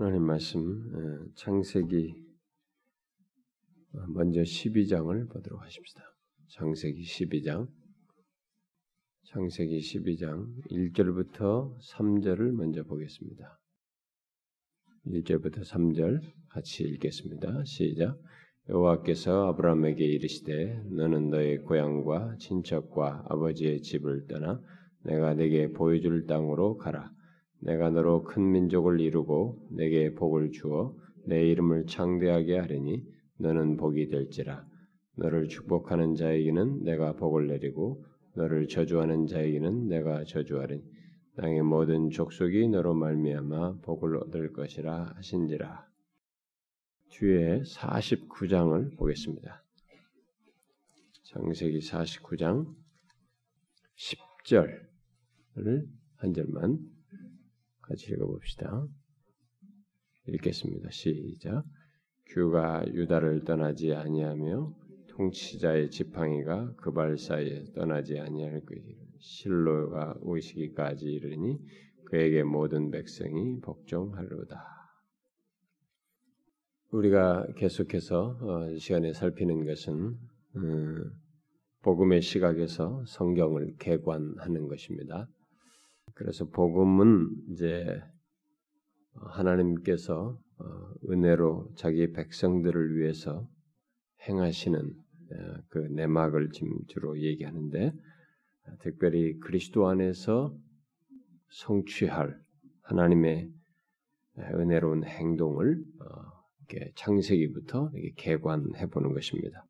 하나님 말씀 창세기 먼저 12장을 보도록 하십시다. 창세기 12장 창세기 12장 1절부터 3절을 먼저 보겠습니다. 1절부터 3절 같이 읽겠습니다. 시작. 여호와께서 아브라함에게 이르시되 너는 너의 고향과 친척과 아버지의 집을 떠나 내가 네게 보여줄 땅으로 가라. 내가 너로 큰 민족을 이루고 내게 복을 주어 내 이름을 창대하게 하리니 너는 복이 될지라. 너를 축복하는 자에게는 내가 복을 내리고 너를 저주하는 자에게는 내가 저주하리니 땅의 모든 족속이 너로 말미암아 복을 얻을 것이라 하신지라. 뒤에 49장을 보겠습니다. 창세기 49장 10절을 한 절만 같이 읽어봅시다. 읽겠습니다. 시작. 규가 유다를 떠나지 아니하며 통치자의 지팡이가 그 발 사이에 떠나지 아니할 것이라. 실로가 오시기까지 이르니 그에게 모든 백성이 복종하리로다. 우리가 계속해서 어, 시간에 살피는 것은 음, 복음의 시각에서 성경을 개관하는 것입니다. 그래서 복음은 이제 하나님께서 어, 은혜로 자기 백성들을 위해서 행하시는 어, 그 내막을 지금 주로 얘기하는데 특별히 그리스도 안에서 성취할 하나님의 은혜로운 행동을 어, 창세기부터 개관해 보는 것입니다.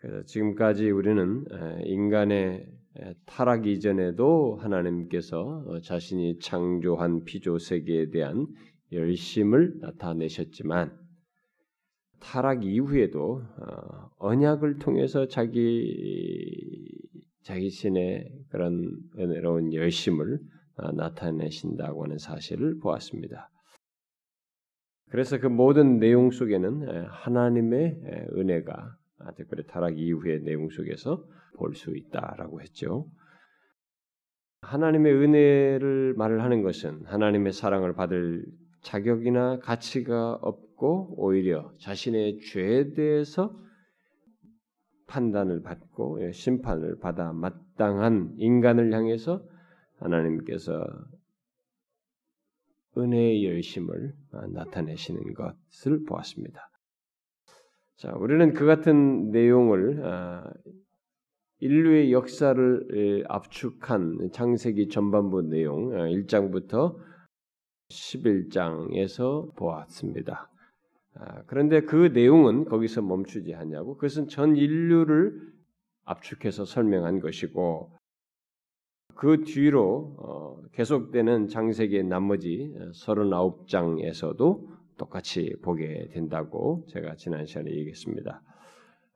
그래서 지금까지 우리는 인간의 타락 이전에도 하나님께서 어, 자신이 창조한 피조 세계에 대한 열심을 나타내셨지만 타락 이후에도 어, 언약을 통해서 자기 자기 신의 그런 은혜로운 열심을 어, 나타내신다고 하는 사실을 보았습니다. 그래서 그 모든 내용 속에는 하나님의 은혜가 특별히 타락 이후의 내용 속에서 볼 수 있다라고 했죠. 하나님의 은혜를 말을 하는 것은 하나님의 사랑을 받을 자격이나 가치가 없고 오히려 자신의 죄에 대해서 판단을 받고 예, 심판을 받아 마땅한 인간을 향해서 하나님께서 은혜의 열심을 나타내시는 것을 보았습니다. 자, 우리는 그 같은 내용을 아, 인류의 역사를 압축한 창세기 전반부 내용 1장부터 아, 11장에서 보았습니다. 아, 그런데 그 내용은 거기서 멈추지 않냐고 그것은 전 인류를 압축해서 설명한 것이고 그 뒤로 어, 계속되는 창세기의 나머지 39장에서도 똑같이 보게 된다고 제가 지난 시간에 얘기했습니다.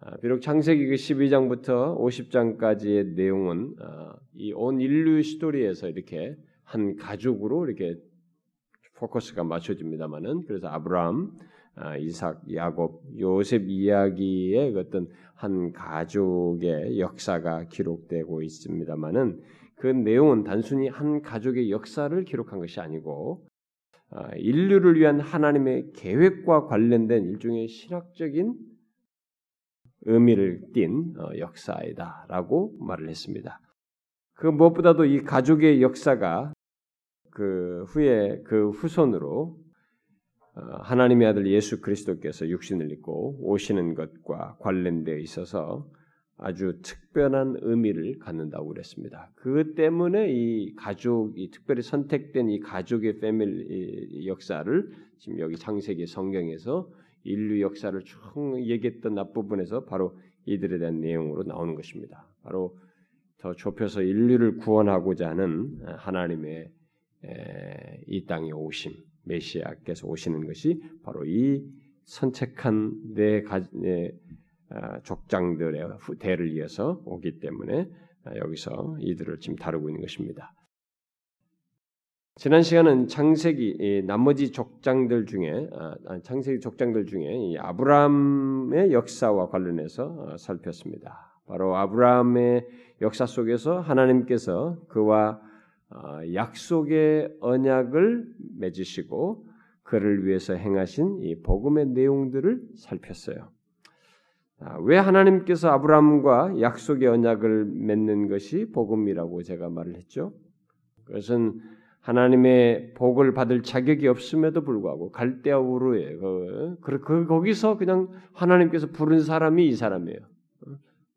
아, 비록 창세기 그 12장부터 50장까지의 내용은 아, 이온 인류 스토리에서 이렇게 한 가족으로 이렇게 포커스가 맞춰집니다만은 그래서 아브라함, 아, 이삭, 야곱, 요셉 이야기의 어떤 한 가족의 역사가 기록되고 있습니다만은 그 내용은 단순히 한 가족의 역사를 기록한 것이 아니고 아, 인류를 위한 하나님의 계획과 관련된 일종의 신학적인 의미를 띤 어, 역사이다라고 말을 했습니다. 그 무엇보다도 이 가족의 역사가 그 후에 그 후손으로 어, 하나님의 아들 예수 그리스도께서 육신을 입고 오시는 것과 관련되어 있어서 아주 특별한 의미를 갖는다고 그랬습니다. 그 때문에 이 가족이 특별히 선택된 이 가족의 패밀리 역사를 지금 여기 창세기 성경에서 인류 역사를 쭉 얘기했던 앞부분에서 바로 이들에 대한 내용으로 나오는 것입니다. 바로 더 좁혀서 인류를 구원하고자 하는 하나님의 이 땅에 오심, 메시아께서 오시는 것이 바로 이 선택한 내 아, 족장들의 대를 이어서 오기 때문에 아, 여기서 이들을 지금 다루고 있는 것입니다. 지난 시간은 창세기 나머지 족장들 중에 아, 창세기 족장들 중에 아브라함의 역사와 관련해서 어, 살폈습니다. 바로 아브라함의 역사 속에서 하나님께서 그와 어, 약속의 언약을 맺으시고 그를 위해서 행하신 이 복음의 내용들을 살폈어요. 아, 왜 하나님께서 아브라함과 약속의 언약을 맺는 것이 복음이라고 제가 말을 했죠? 그것은 하나님의 복을 받을 자격이 없음에도 불구하고 갈대아 우르에 그, 그, 그, 거기서 그냥 하나님께서 부른 사람이 이 사람이에요.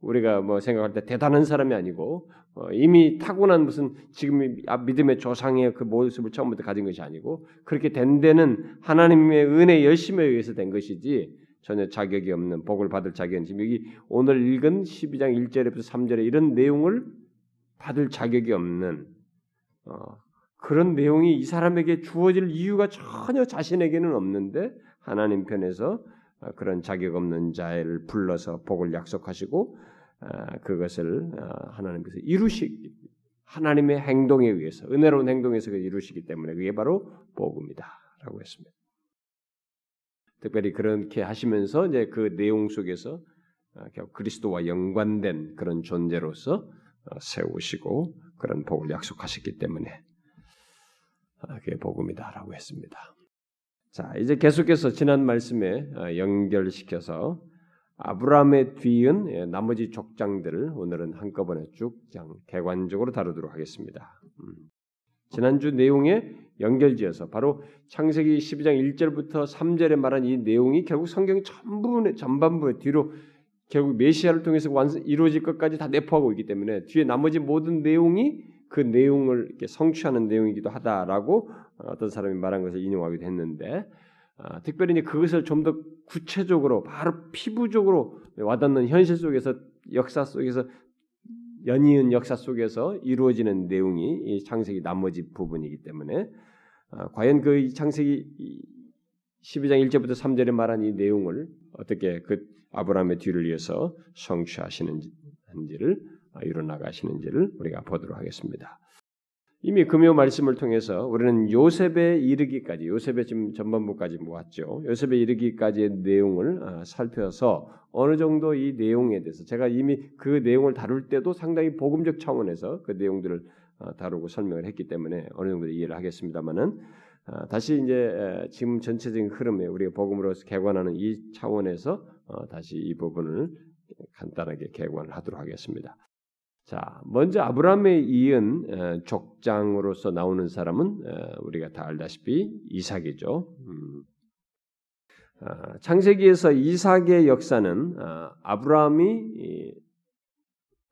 우리가 뭐 생각할 때 대단한 사람이 아니고 어, 이미 타고난 무슨 지금 믿음의 조상의 그 모습을 처음부터 가진 것이 아니고 그렇게 된 데는 하나님의 은혜 열심에 의해서 된 것이지 전혀 자격이 없는 복을 받을 자격은 지금 여기 오늘 읽은 12장 1절에서 3절에 이런 내용을 받을 자격이 없는 어, 그런 내용이 이 사람에게 주어질 이유가 전혀 자신에게는 없는데 하나님 편에서 어, 그런 자격 없는 자를 불러서 복을 약속하시고 어, 그것을 어, 하나님께서 이루시 하나님의 행동에 의해서 은혜로운 행동에서 이루시기 때문에 그게 바로 복음이다라고 했습니다. 특별히 그렇게 하시면서 이제 그 내용 속에서 그리스도와 연관된 그런 존재로서 세우시고 그런 복을 약속하셨기 때문에 그게 복음이다라고 했습니다. 자, 이제 계속해서 지난 말씀에 어, 연결시켜서 아브라함의 뒤은 예, 나머지 족장들을 오늘은 한꺼번에 쭉 개관적으로 다루도록 하겠습니다. 음. 지난주 내용에 연결지어서 바로 창세기 12장 1절부터 3절에 말한 이 내용이 결국 성경 전부 전반부에 뒤로 결국 메시아를 통해서 완성 이루어질 것까지 다 내포하고 있기 때문에 뒤에 나머지 모든 내용이 그 내용을 이렇게 성취하는 내용이기도 하다라고 어떤 사람이 말한 것을 인용하기도 했는데 어, 특별히 이제 그것을 좀 더 구체적으로 바로 피부적으로 와닿는 현실 속에서 역사 속에서 연이은 역사 속에서 이루어지는 내용이 이 창세기 나머지 부분이기 때문에 어, 과연 그 창세기 12장 1절부터 3절에 말한 이 내용을 어떻게 그 아브라함의 뒤를 위해서 성취하시는지를 이뤄 나가시는지를 우리가 보도록 하겠습니다. 이미 금요 말씀을 통해서 우리는 요셉에 이르기까지 요셉의 지금 전반부까지 모았죠. 요셉에 이르기까지의 내용을 아, 살펴서 어느 정도 이 내용에 대해서 제가 이미 그 내용을 다룰 때도 상당히 복음적 차원에서 그 내용들을 아, 다루고 설명을 했기 때문에 어느 정도 이해를 하겠습니다만은 아, 다시 이제 지금 전체적인 흐름에 우리가 복음으로 개관하는 이 차원에서 어, 다시 이 부분을 간단하게 개관을 하도록 하겠습니다. 자, 먼저 아브라함에 이은 족장으로서 나오는 사람은 우리가 다 알다시피 이삭이죠. 음. 아, 창세기에서 이삭의 역사는 아, 아브라함이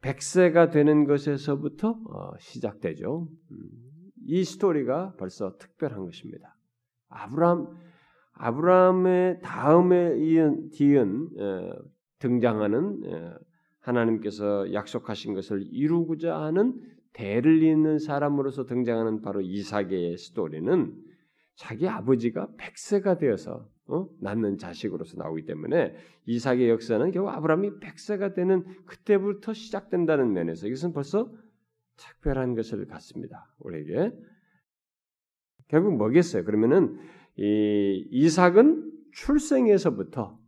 100세가 되는 것에서부터 어, 시작되죠. 음. 이 스토리가 벌써 특별한 것입니다. 아브라함 아브라함의 다음에 이은 뒤은 등장하는 하나님께서 약속하신 것을 이루고자 하는 대를 잇는 사람으로서 등장하는 바로 이삭의 스토리는 자기 아버지가 백세가 되어서 어? 낳는 자식으로서 나오기 때문에 이삭의 역사는 결국 아브라함이 백세가 되는 그때부터 시작된다는 면에서 이것은 벌써 특별한 것을 갖습니다. 우리에게 결국 뭐겠어요? 그러면은 이 이삭은 출생에서부터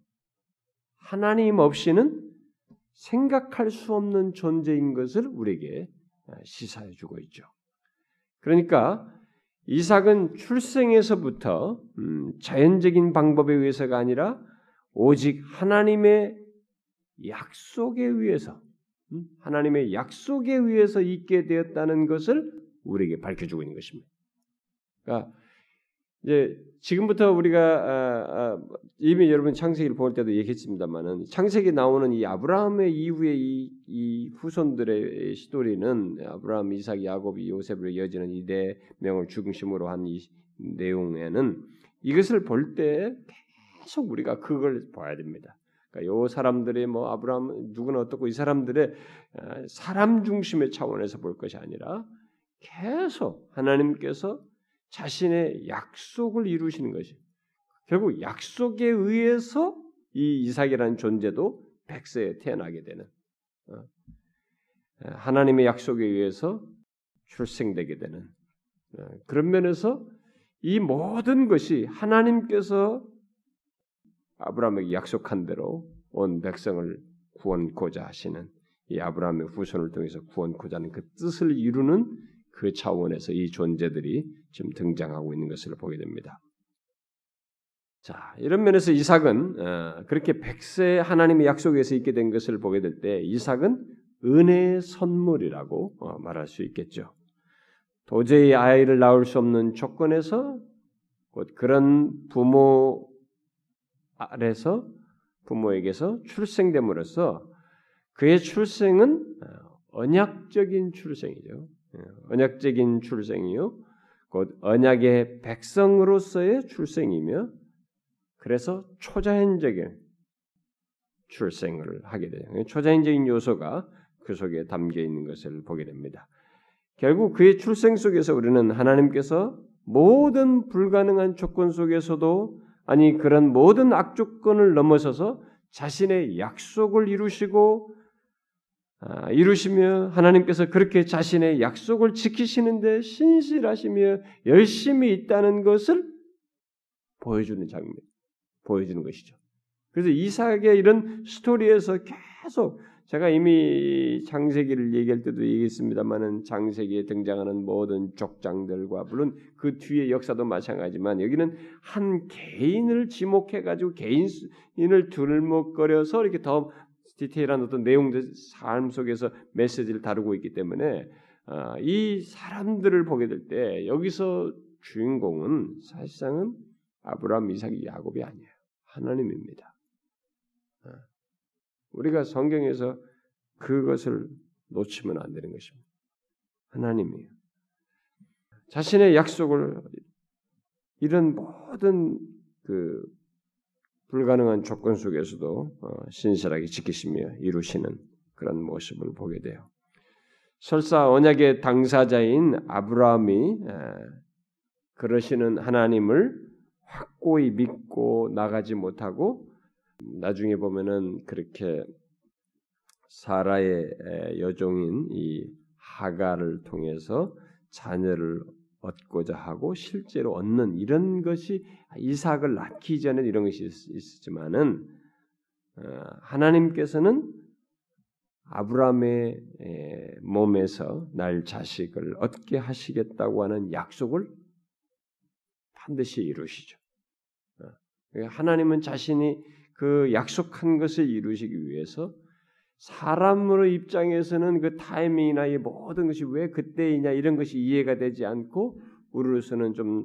하나님 없이는 생각할 수 없는 존재인 것을 우리에게 아, 시사해 주고 있죠. 그러니까 이삭은 출생에서부터 음, 자연적인 방법에 의해서가 아니라 오직 하나님의 약속에 의해서 음, 하나님의 약속에 의해서 있게 되었다는 것을 우리에게 밝혀주고 있는 것입니다. 그러니까 이제 지금부터 우리가 아, 아, 이미 여러분 창세기를 볼 때도 얘기했습니다만은 창세기 나오는 이 아브라함의 이후의 이, 이 후손들의 스토리는 아브라함, 이삭, 야곱이 요셉으로 이어지는 이 네 명을 중심으로 한 이 내용에는 이것을 볼 때 계속 우리가 그걸 봐야 됩니다. 그러니까 요 사람들의 뭐 아브라함 누구는 어떻고 이 사람들의 아, 사람 중심의 차원에서 볼 것이 아니라 계속 하나님께서 자신의 약속을 이루시는 것이 결국 약속에 의해서 이 이삭이라는 존재도 백세에 태어나게 되는 어, 하나님의 약속에 의해서 출생되게 되는 어, 그런 면에서 이 모든 것이 하나님께서 아브라함에게 약속한 대로 온 백성을 구원코자 하시는 이 아브라함의 후손을 통해서 구원코자 하는 그 뜻을 이루는 그 차원에서 이 존재들이 지금 등장하고 있는 것을 보게 됩니다. 자, 이런 면에서 이삭은 어, 그렇게 백세 하나님의 약속에서 있게 된 것을 보게 될 때 이삭은 은혜의 선물이라고 어, 말할 수 있겠죠. 도저히 아이를 낳을 수 없는 조건에서 곧 그런 부모 아래서 부모에게서 출생됨으로써 그의 출생은 어, 언약적인 출생이죠. 예, 언약적인 출생이요. 곧 언약의 백성으로서의 출생이며 그래서 초자연적인 출생을 하게 돼요. 초자연적인 요소가 그 속에 담겨 있는 것을 보게 됩니다. 결국 그의 출생 속에서 우리는 하나님께서 모든 불가능한 조건 속에서도 아니 그런 모든 악조건을 넘어서서 자신의 약속을 이루시고 아, 이루시며 하나님께서 그렇게 자신의 약속을 지키시는데 신실하시며 열심히 있다는 것을 보여주는 장면, 보여주는 것이죠. 그래서 이삭의 이런 스토리에서 계속 제가 이미 장세기를 얘기할 때도 얘기했습니다만은 장세기에 등장하는 모든 족장들과 물론 그 뒤의 역사도 마찬가지지만 여기는 한 개인을 지목해 가지고 개인을 둘목거려서 이렇게 더 디테일한 어떤 내용들 삶 속에서 메시지를 다루고 있기 때문에 어, 이 사람들을 보게 될 때 여기서 주인공은 사실상은 아브라함, 이삭이 야곱이 아니에요. 하나님입니다. 어, 우리가 성경에서 그것을 놓치면 안 되는 것입니다. 하나님이에요. 자신의 약속을 이런 모든 그 불가능한 조건 속에서도 어, 신실하게 지키시며 이루시는 그런 모습을 보게 돼요. 설사 언약의 당사자인 아브라함이 그러시는 하나님을 확고히 믿고 나가지 못하고 나중에 보면은 그렇게 사라의 여종인 이 하가를 통해서 자녀를 얻고자 하고 실제로 얻는 이런 것이 이삭을 낳기 전에 이런 것이 있었지만은 어, 하나님께서는 아브라함의 몸에서 날 자식을 얻게 하시겠다고 하는 약속을 반드시 이루시죠. 어, 하나님은 자신이 그 약속한 것을 이루시기 위해서 사람으로 입장에서는 그 타이밍이나 이 모든 것이 왜 그때이냐 이런 것이 이해가 되지 않고 우리로서는 좀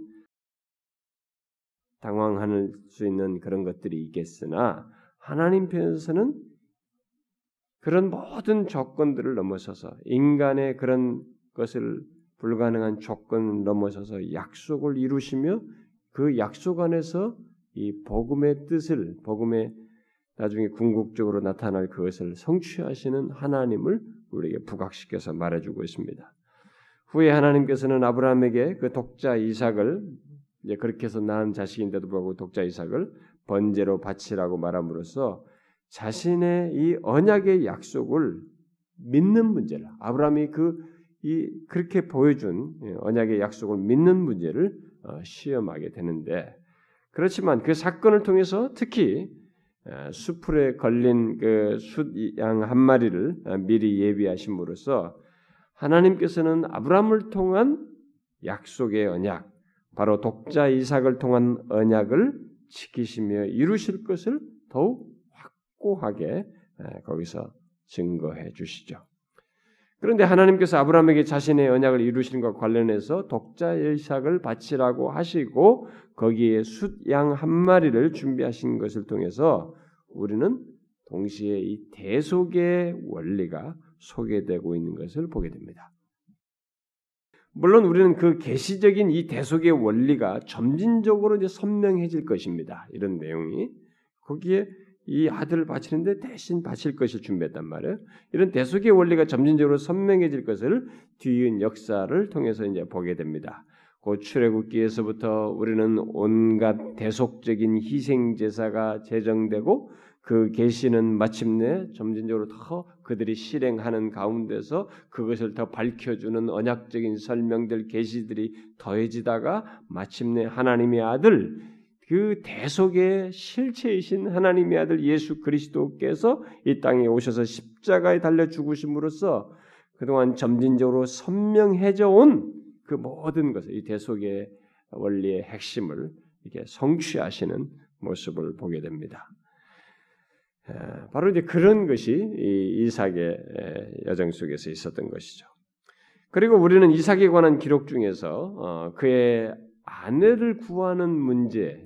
당황할 수 있는 그런 것들이 있겠으나 하나님 편에서는 그런 모든 조건들을 넘어서서 인간의 그런 것을 불가능한 조건을 넘어서서 약속을 이루시며 그 약속 안에서 이 복음의 뜻을 복음의 나중에 궁극적으로 나타날 그것을 성취하시는 하나님을 우리에게 부각시켜서 말해주고 있습니다. 후에 하나님께서는 아브라함에게 그 독자 이삭을 이제 그렇게 해서 낳은 자식인데도 불구하고 독자 이삭을 번제로 바치라고 말함으로써 자신의 이 언약의 약속을 믿는 문제를 아브라함이 그 이 그렇게 보여준 언약의 약속을 믿는 문제를 어, 시험하게 되는데 그렇지만 그 사건을 통해서 특히 수풀에 걸린 그 숫양 한 마리를 어, 미리 예비하심으로써 하나님께서는 아브라함을 통한 약속의 언약, 바로 독자 이삭을 통한 언약을 지키시며 이루실 것을 더욱 확고하게 거기서 증거해 주시죠. 그런데 하나님께서 아브라함에게 자신의 언약을 이루시는 것과 관련해서 독자 이삭을 바치라고 하시고 거기에 숫양 한 마리를 준비하신 것을 통해서 우리는 동시에 이 대속의 원리가 소개되고 있는 것을 보게 됩니다. 물론 우리는 그 계시적인 이 대속의 원리가 점진적으로 이제 선명해질 것입니다. 이런 내용이 거기에 이 아들을 바치는데 대신 바칠 것을 준비했단 말이에요. 이런 대속의 원리가 점진적으로 선명해질 것을 뒤은 역사를 통해서 이제 보게 됩니다. 그 출애굽기에서부터 우리는 온갖 대속적인 희생 제사가 제정되고 그 계시는 마침내 점진적으로 더 그들이 실행하는 가운데서 그것을 더 밝혀주는 언약적인 설명들 계시들이 더해지다가 마침내 하나님의 아들 그 대속의 실체이신 하나님의 아들 예수 그리스도께서 이 땅에 오셔서 십자가에 달려 죽으심으로써 그동안 점진적으로 선명해져 온 그 모든 것을 이 대속의 원리의 핵심을 이렇게 성취하시는 모습을 보게 됩니다. 바로 이제 그런 것이 이삭의 여정 속에서 있었던 것이죠. 그리고 우리는 이삭에 관한 기록 중에서 어, 그의 아내를 구하는 문제,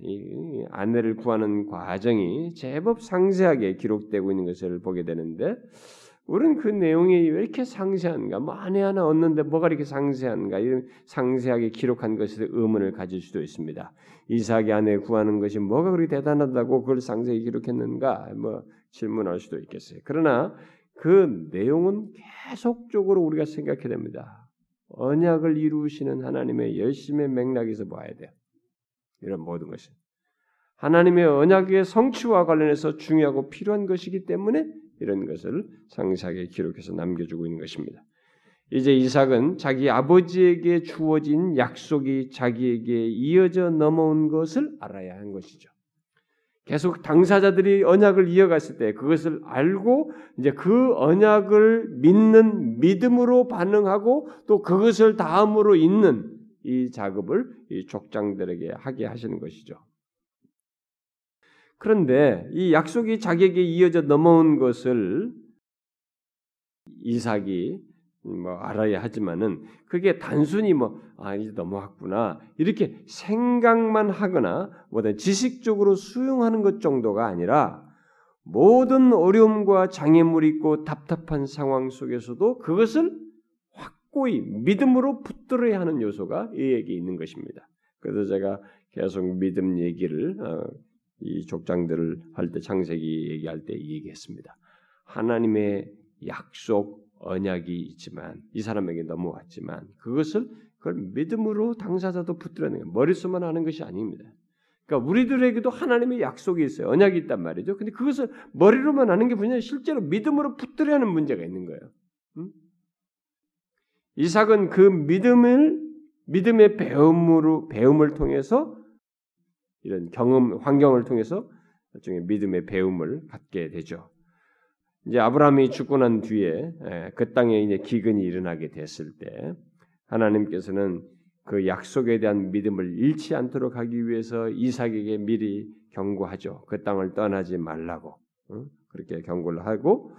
아내를 구하는 과정이 제법 상세하게 기록되고 있는 것을 보게 되는데, 우리는 그 내용이 왜 이렇게 상세한가? 뭐 아내 하나 얻는데 뭐가 이렇게 상세한가? 이런 상세하게 기록한 것에 의문을 가질 수도 있습니다. 이삭이 아내 구하는 것이 뭐가 그렇게 대단하다고 그걸 상세히 기록했는가? 뭐 질문할 수도 있겠어요. 그러나 그 내용은 계속적으로 우리가 생각해야 됩니다. 언약을 이루시는 하나님의 열심의 맥락에서 봐야 돼요. 이런 모든 것이 하나님의 언약의 성취와 관련해서 중요하고 필요한 것이기 때문에 이런 것을 상세하게 기록해서 남겨주고 있는 것입니다. 이제 이삭은 자기 아버지에게 주어진 약속이 자기에게 이어져 넘어온 것을 알아야 한 것이죠. 계속 당사자들이 언약을 이어갔을 때 그것을 알고 이제 그 언약을 믿는 믿음으로 반응하고 또 그것을 다음으로 잇는 이 작업을 이 족장들에게 하게 하시는 것이죠. 그런데 이 약속이 자기에게 이어져 넘어온 것을 이삭이 뭐 알아야 하지만은 그게 단순히 뭐아 이제 넘어왔구나 이렇게 생각만 하거나 뭐든 지식적으로 수용하는 것 정도가 아니라 모든 어려움과 장애물이 있고 답답한 상황 속에서도 그것을 확고히 믿음으로 붙들어야 하는 요소가 이에게 있는 것입니다. 그래서 제가 계속 믿음 얘기를 어, 이 족장들을 할 때 창세기 얘기할 때 얘기했습니다. 하나님의 약속 언약이 있지만 이 사람에게 넘어왔지만 그것을 그걸 믿음으로 당사자도 붙들어내는 거예요. 머릿속만 하는 것이 아닙니다. 그러니까 우리들에게도 하나님의 약속이 있어요. 언약이 있단 말이죠. 근데 그것을 머리로만 하는 게 뭐냐? 실제로 믿음으로 붙들어야 하는 문제가 있는 거예요. 응? 이삭은 그 믿음을 믿음의 배움으로 배움을 통해서 이런 경험 환경을 통해서 나중에 믿음의 배움을 갖게 되죠. 이제 아브라함이 죽고 난 뒤에 예, 그 땅에 이제 기근이 일어나게 됐을 때 하나님께서는 그 약속에 대한 믿음을 잃지 않도록 하기 위해서 이삭에게 미리 경고하죠. 그 땅을 떠나지 말라고 그렇게 경고를 하고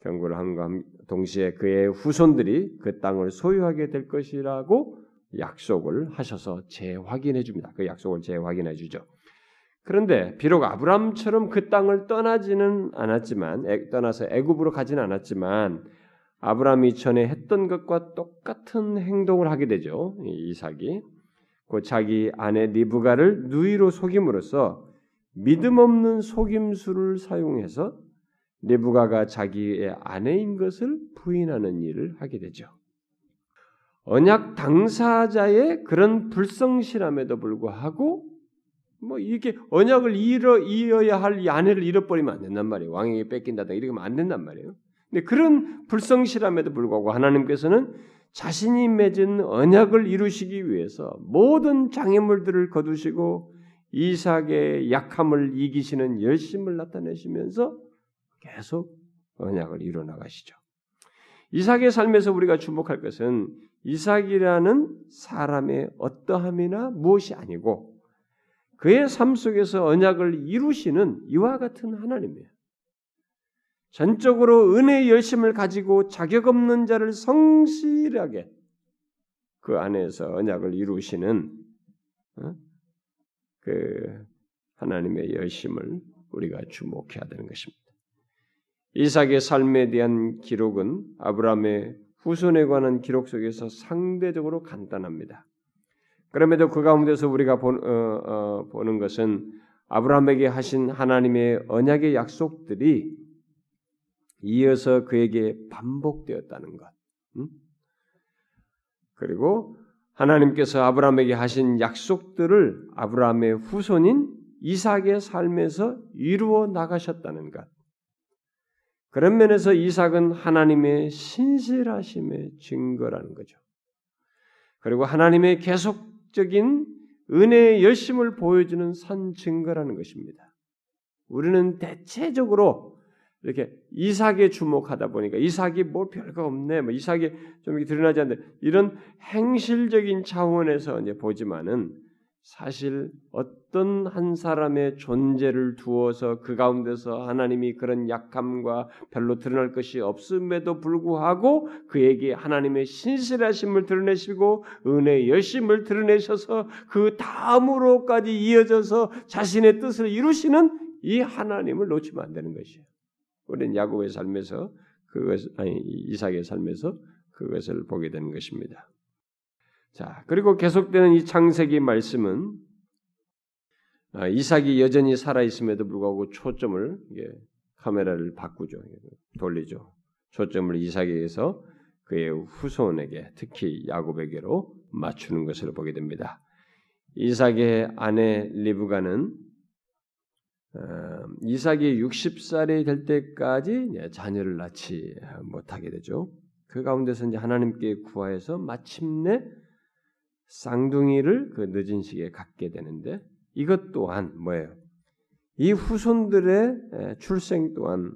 경고를 한과 동시에 그의 후손들이 그 땅을 소유하게 될 것이라고 약속을 하셔서 재확인해 줍니다. 그 약속을 재확인해 주죠. 그런데 비록 아브라함처럼 그 땅을 떠나지는 않았지만 떠나서 애굽으로 가지는 않았지만 아브라함이 전에 했던 것과 똑같은 행동을 하게 되죠. 이삭이 그 자기 아내 리브가를 누이로 속임으로써 믿음 없는 속임수를 사용해서 리브가가 자기의 아내인 것을 부인하는 일을 하게 되죠. 언약 당사자의 그런 불성실함에도 불구하고 뭐 이렇게 언약을 잃어 이어야 할 이 아내를 잃어버리면 안 된단 말이에요. 왕에게 뺏긴다다 하면 안 된단 말이에요. 근데 그런 불성실함에도 불구하고 하나님께서는 자신이 맺은 언약을 이루시기 위해서 모든 장애물들을 거두시고 이삭의 약함을 이기시는 열심을 나타내시면서 계속 언약을 이뤄 나가시죠. 이삭의 삶에서 우리가 주목할 것은 이삭이라는 사람의 어떠함이나 무엇이 아니고 그의 삶 속에서 언약을 이루시는 이와 같은 하나님이에요. 전적으로 은혜의 열심을 가지고 자격 없는 자를 성실하게 그 안에서 언약을 이루시는 어? 그 하나님의 열심을 우리가 주목해야 되는 것입니다. 이삭의 삶에 대한 기록은 아브라함의 후손에 관한 기록 속에서 상대적으로 간단합니다. 그럼에도 그 가운데서 우리가 본, 어, 어, 보는 것은 아브라함에게 하신 하나님의 언약의 약속들이 이어서 그에게 반복되었다는 것. 음? 그리고 하나님께서 아브라함에게 하신 약속들을 아브라함의 후손인 이삭의 삶에서 이루어 나가셨다는 것. 그런 면에서 이삭은 하나님의 신실하심의 증거라는 거죠. 그리고 하나님의 계속 적인 은혜의 열심을 보여주는 선 증거라는 것입니다. 우리는 대체적으로 이렇게 이삭에 주목하다 보니까 이삭이 뭐 별거 없네, 뭐 이삭이 좀 이렇게 드러나지 않는데 이런 행실적인 차원에서 이제 보지만은 사실 어떤 한 사람의 존재를 두어서 그 가운데서 하나님이 그런 약함과 별로 드러날 것이 없음에도 불구하고 그에게 하나님의 신실하심을 드러내시고 은혜의 열심을 드러내셔서 그 다음으로까지 이어져서 자신의 뜻을 이루시는 이 하나님을 놓치면 안 되는 것이에요. 우리는 야곱의 삶에서 그것 아니 이삭의 삶에서 그것을 보게 되는 것입니다. 자, 그리고 계속되는 이 창세기 말씀은 아, 이삭이 여전히 살아 있음에도 불구하고 초점을 카메라를 바꾸죠, 돌리죠. 초점을 이삭에게서 그의 후손에게, 특히 야곱에게로 맞추는 것을 보게 됩니다. 이삭의 아내 리브가는 어, 이삭이 60살이 될 때까지 자녀를 낳지 못하게 되죠. 그 가운데서 이제 하나님께 구하여서 마침내 쌍둥이를 그 늦은 시기에 갖게 되는데 이것 또한 뭐예요? 이 후손들의 출생 또한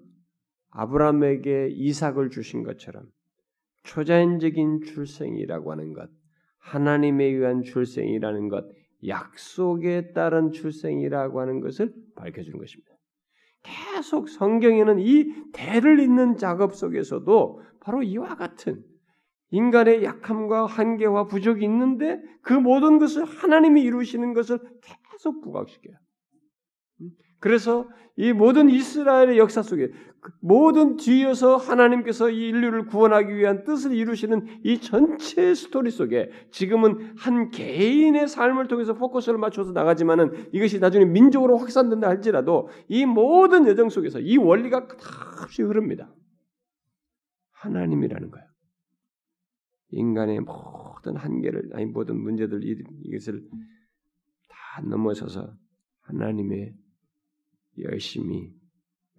아브라함에게 이삭을 주신 것처럼 초자연적인 출생이라고 하는 것, 하나님에 의한 출생이라는 것, 약속에 따른 출생이라고 하는 것을 밝혀주는 것입니다. 계속 성경에는 이 대를 잇는 작업 속에서도 바로 이와 같은 인간의 약함과 한계와 부족이 있는데 그 모든 것을 하나님이 이루시는 것을 계속 부각시켜요. 음? 그래서 이 모든 이스라엘의 역사 속에 그 모든 뒤에서 하나님께서 이 인류를 구원하기 위한 뜻을 이루시는 이 전체 스토리 속에 지금은 한 개인의 삶을 통해서 포커스를 맞춰서 나가지만은 이것이 나중에 민족으로 확산된다 할지라도 이 모든 여정 속에서 이 원리가 끝없이 흐릅니다. 하나님이라는 거예요. 인간의 모든 한계를 아니 모든 문제들 이것을 다 넘어서서 하나님의 열심히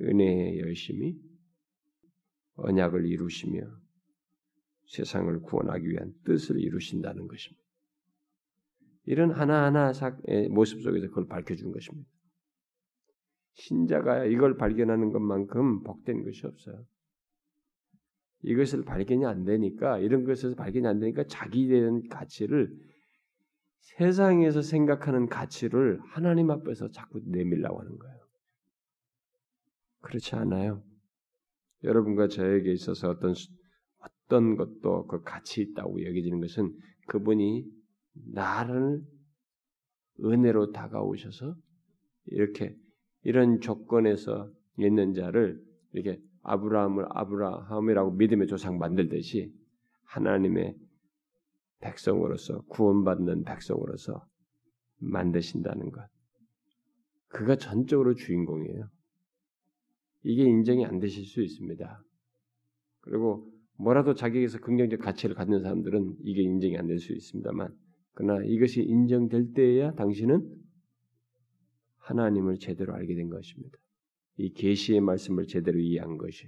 은혜의 열심히 언약을 이루시며 세상을 구원하기 위한 뜻을 이루신다는 것입니다. 이런 하나하나 모습 속에서 그걸 밝혀준 것입니다. 신자가 이걸 발견하는 것만큼 복된 것이 없어요. 이것을 발견이 안 되니까 이런 것에서 발견이 안 되니까 자기에 대한 가치를 세상에서 생각하는 가치를 하나님 앞에서 자꾸 내밀라고 하는 거예요. 그렇지 않아요. 여러분과 저에게 있어서 어떤 어떤 것도 그 가치 있다고 여겨지는 것은 그분이 나를 은혜로 다가오셔서 이렇게 이런 조건에서 있는 자를 이렇게 아브라함을 아브라함이라고 믿음의 조상 만들듯이 하나님의 백성으로서 구원받는 백성으로서 만드신다는 것. 그가 전적으로 주인공이에요. 이게 인정이 안 되실 수 있습니다. 그리고 뭐라도 자기에게서 긍정적 가치를 갖는 사람들은 이게 인정이 안 될 수 있습니다만, 그러나 이것이 인정될 때에야 당신은 하나님을 제대로 알게 된 것입니다. 이 계시의 말씀을 제대로 이해한 것이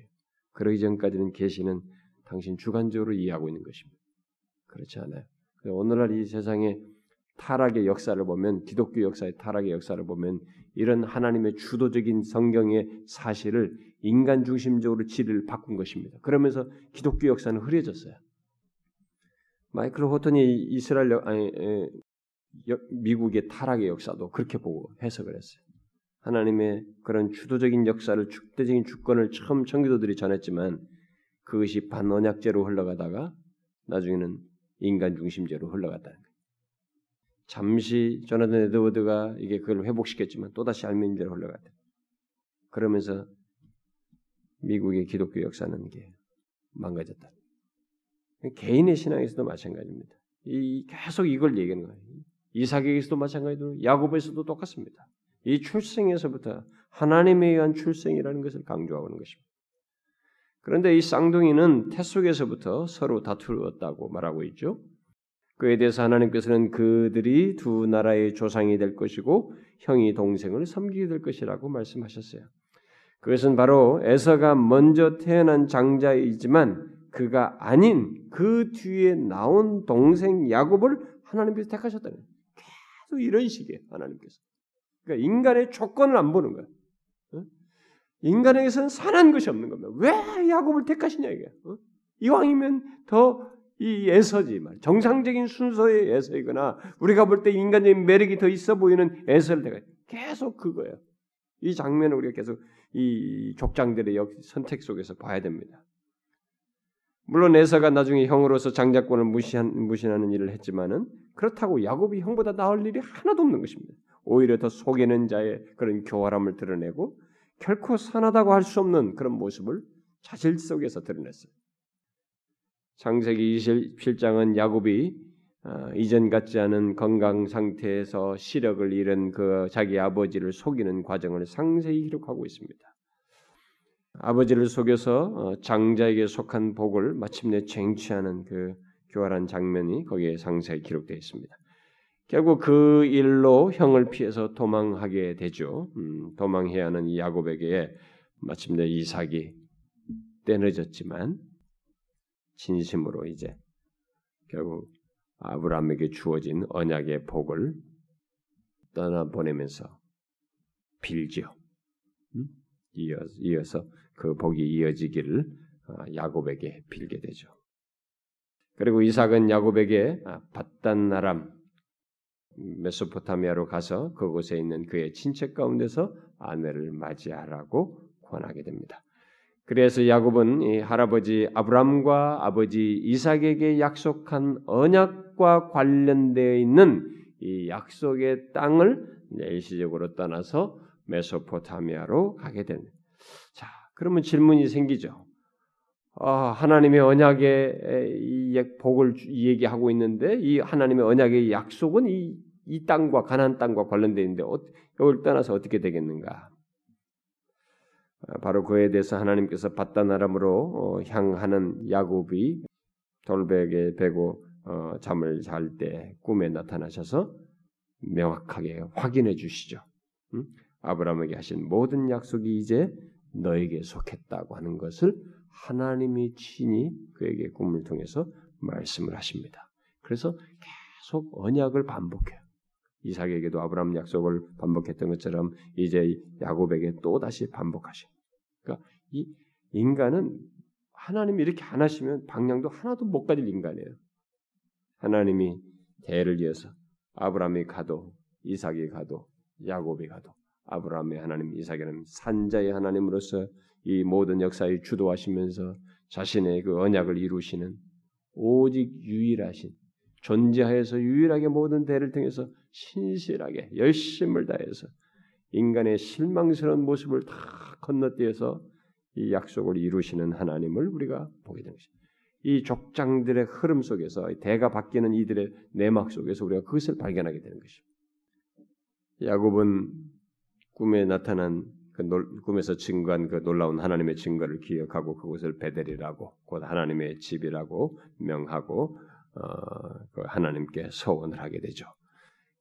그러기 전까지는 계시는 당신 주관적으로 이해하고 있는 것입니다. 그렇지 않아요. 오늘날 이 세상의 타락의 역사를 보면 기독교 역사의 타락의 역사를 보면 이런 하나님의 주도적인 성경의 사실을 인간 중심적으로 지를 바꾼 것입니다. 그러면서 기독교 역사는 흐려졌어요. 마이클 호턴이 이스라엘 아니, 에, 미국의 타락의 역사도 그렇게 보고 해석을 했어요. 하나님의 그런 주도적인 역사를 주대적인 주권을 처음 청교도들이 전했지만 그것이 반언약제로 흘러가다가 나중에는 인간 중심제로 흘러갔다는 거예요. 잠시 조나단 에드워드가 이게 그걸 회복시켰지만 또다시 알민제로 흘러갔다. 그러면서 미국의 기독교 역사는 이게 망가졌다. 개인의 신앙에서도 마찬가지입니다. 이 계속 이걸 얘기하는 거예요. 이삭에게서도 마찬가지로 야곱에서도 똑같습니다. 이 출생에서부터 하나님에 의한 출생이라는 것을 강조하고 있는 것입니다. 그런데 이 쌍둥이는 태 속에서부터 서로 다투었다고 말하고 있죠. 그에 대해서 하나님께서는 그들이 두 나라의 조상이 될 것이고 형이 동생을 섬기게 될 것이라고 말씀하셨어요. 그것은 바로 에서가 먼저 태어난 장자이지만 그가 아닌 그 뒤에 나온 동생 야곱을 하나님께서 택하셨다는 거예요. 계속 이런 식이에요. 하나님께서. 그러니까 인간의 조건을 안 보는. 어? 인간에게서는 산한 것이 없는 겁니다. 왜 야곱을 택하시냐 이게. 어? 이왕이면 더이 에서지 말. 정상적인 순서의 에서이거나 우리가 볼 때 인간적인 매력이 더 있어 보이는 에서를 내가 계속 그거예요. 이 장면을 우리가 계속 이 족장들의 선택 속에서 봐야 됩니다. 물론 에서가 나중에 형으로서 장자권을 무시한, 무시하는 일을 했지만은 그렇다고 야곱이 형보다 나을 일이 하나도 없는 것입니다. 오히려 더 속이는 자의 그런 교활함을 드러내고 결코 선하다고 할 수 없는 그런 모습을 자질 속에서 드러냈어요. 창세기 27장은 야곱이 어, 이전 같지 않은 건강 상태에서 시력을 잃은 그 자기 아버지를 속이는 과정을 상세히 기록하고 있습니다. 아버지를 속여서 어, 장자에게 속한 복을 마침내 쟁취하는 그 교활한 장면이 거기에 상세히 기록되어 있습니다. 결국 그 일로 형을 피해서 도망하게 되죠. 음, 도망해야 하는 이 야곱에게 마침내 이삭이 때늦었지만 진심으로 이제 결국 아브라함에게 주어진 언약의 복을 떠나보내면서 빌지요. 음? 이어서 그 복이 이어지기를 어, 야곱에게 빌게 되죠. 그리고 이삭은 야곱에게 바단 아, 나람 메소포타미아로 가서 그곳에 있는 그의 친척 가운데서 아내를 맞이하라고 권하게 됩니다. 그래서 야곱은 이 할아버지 아브람과 아버지 이삭에게 약속한 언약과 관련되어 있는 이 약속의 땅을 일시적으로 떠나서 메소포타미아로 가게 됩니다. 자, 그러면 질문이 생기죠. 어, 하나님의 언약의 이 복을 얘기하고 있는데 이 하나님의 언약의 약속은 이, 이 땅과 가나안 땅과 관련되어 있는데 어, 이걸 떠나서 어떻게 되겠는가? 아, 바로 그에 대해서 하나님께서 바다나람으로 어, 향하는 야곱이 돌베개 베고 어, 잠을 잘 때 꿈에 나타나셔서 명확하게 확인해 주시죠. 아브라함에게 하신 모든 약속이 이제 너에게 속했다고 하는 것을 하나님이 친히 그에게 꿈을 통해서 말씀을 하십니다. 그래서 계속 언약을 반복해요. 이삭에게도 아브라함 약속을 반복했던 것처럼 이제 야곱에게 또 다시 반복하신. 그러니까 이 인간은 하나님이 이렇게 안 하시면 방향도 하나도 못 가질 인간이에요. 하나님이 대를 이어서 아브라함이 가도 이삭이 가도 야곱이 가도 아브라함의 하나님, 이삭의 하나님, 산자의 하나님으로서 이 모든 역사에 주도하시면서 자신의 그 언약을 이루시는 오직 유일하신 존재하에서 유일하게 모든 대를 통해서 신실하게 열심을 다해서 인간의 실망스러운 모습을 다 건너뛰어서 이 약속을 이루시는 하나님을 우리가 보게 되는 것입니다. 이 족장들의 흐름 속에서 대가 바뀌는 이들의 내막 속에서 우리가 그것을 발견하게 되는 것입니다. 야곱은 꿈에 나타난 그 놀, 꿈에서 증거한 그 놀라운 하나님의 증거를 기억하고 그곳을 베델이라고 곧 하나님의 집이라고 명하고 어, 그 하나님께 소원을 하게 되죠.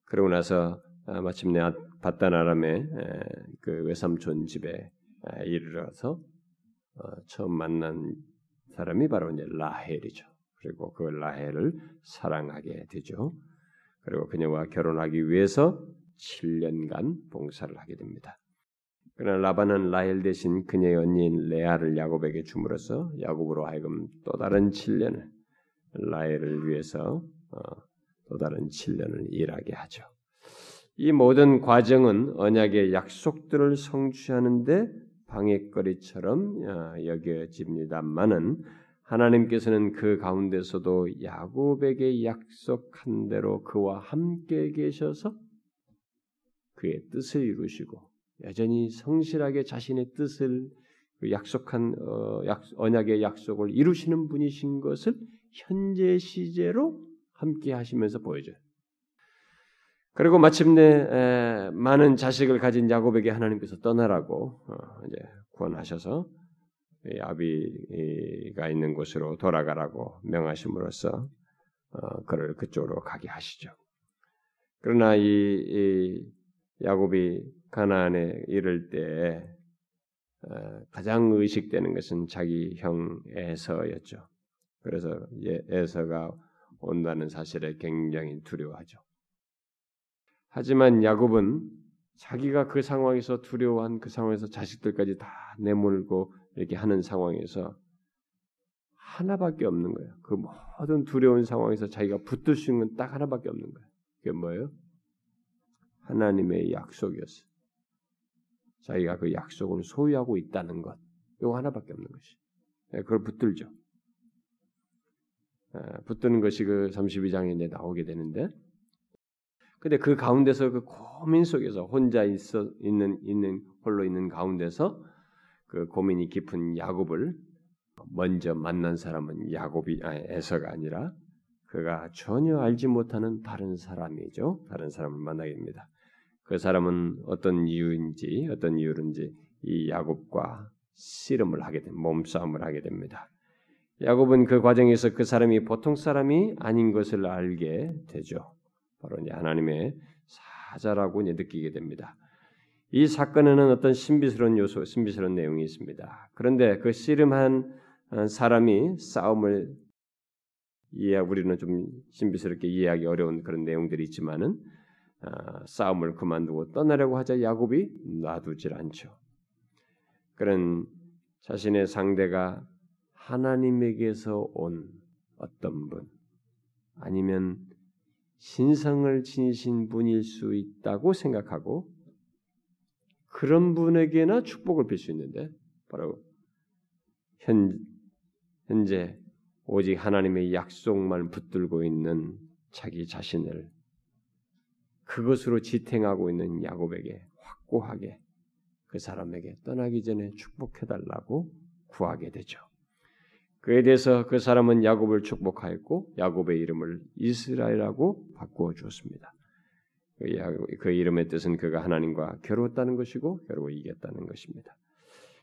그러고 나서 아, 마침내 바다나람의 그 외삼촌 집에 이르러서 어, 처음 만난 사람이 바로 이제 라헬이죠. 그리고 그 라헬을 사랑하게 되죠. 그리고 그녀와 결혼하기 위해서 7년간 봉사를 하게 됩니다. 그러나 라반은 라헬 대신 그녀의 언니인 레아를 야곱에게 주므로써 야곱으로 하여금 또 다른 7년을 라헬을 위해서 어, 또 다른 7년을 일하게 하죠. 이 모든 과정은 언약의 약속들을 성취하는데 방해거리처럼 어, 여겨집니다만은 하나님께서는 그 가운데서도 야곱에게 약속한 대로 그와 함께 계셔서 그의 뜻을 이루시고 여전히 성실하게 자신의 뜻을 그 약속한 어, 약, 언약의 약속을 이루시는 분이신 것을 현재 시제로 함께 하시면서 보여줘요. 그리고 마침내 에, 많은 자식을 가진 야곱에게 하나님께서 떠나라고 어, 이제 권하셔서 아비가 있는 곳으로 돌아가라고 명하심으로써 어, 그를 그쪽으로 가게 하시죠. 그러나 이, 이 야곱이 가나안에 이를 때 어, 가장 의식되는 것은 자기 형 에서였죠. 그래서 에서가 온다는 사실에 굉장히 두려워하죠. 하지만 야곱은 자기가 그 상황에서 두려워한 그 상황에서 자식들까지 다 내몰고 이렇게 하는 상황에서 하나밖에 없는 거예요. 그 모든 두려운 상황에서 자기가 붙들 수 있는 건 딱 하나밖에 없는 거예요. 그게 뭐예요? 하나님의 약속이었어요. 자기가 그 약속을 소유하고 있다는 것. 이거 하나밖에 없는 것이. 예, 그걸 붙들죠. 예, 붙드는 것이 그 32장에 이제 나오게 되는데, 근데 그 가운데서 그 고민 속에서 혼자 있어 있는 있는 홀로 있는 가운데서 그 고민이 깊은 야곱을 먼저 만난 사람은 야곱이 아니 에서가 아니라 그가 전혀 알지 못하는 다른 사람이죠. 다른 사람을 만나게 됩니다. 그 사람은 어떤 이유인지 어떤 이유인지 이 야곱과 씨름을 하게 된 몸싸움을 하게 됩니다. 야곱은 그 과정에서 그 사람이 보통 사람이 아닌 것을 알게 되죠. 바로 이제 하나님의 사자라고 이제 느끼게 됩니다. 이 사건에는 어떤 신비스러운 요소, 신비스러운 내용이 있습니다. 그런데 그 씨름한 사람이 싸움을 이해 우리는 좀 신비스럽게 이해하기 어려운 그런 내용들이 있지만은 아, 싸움을 그만두고 떠나려고 하자 야곱이 놔두질 않죠. 그런 자신의 상대가 하나님에게서 온 어떤 분 아니면 신성을 지니신 분일 수 있다고 생각하고 그런 분에게나 축복을 빌 수 있는데 바로 현, 현재 오직 하나님의 약속만 붙들고 있는 자기 자신을 그것으로 지탱하고 있는 야곱에게 확고하게 그 사람에게 떠나기 전에 축복해달라고 구하게 되죠. 그에 대해서 그 사람은 야곱을 축복하였고 야곱의 이름을 이스라엘하고 바꾸어 주었습니다. 그, 그 이름의 뜻은 그가 하나님과 겨루었다는 것이고 겨루고 이겼다는 것입니다.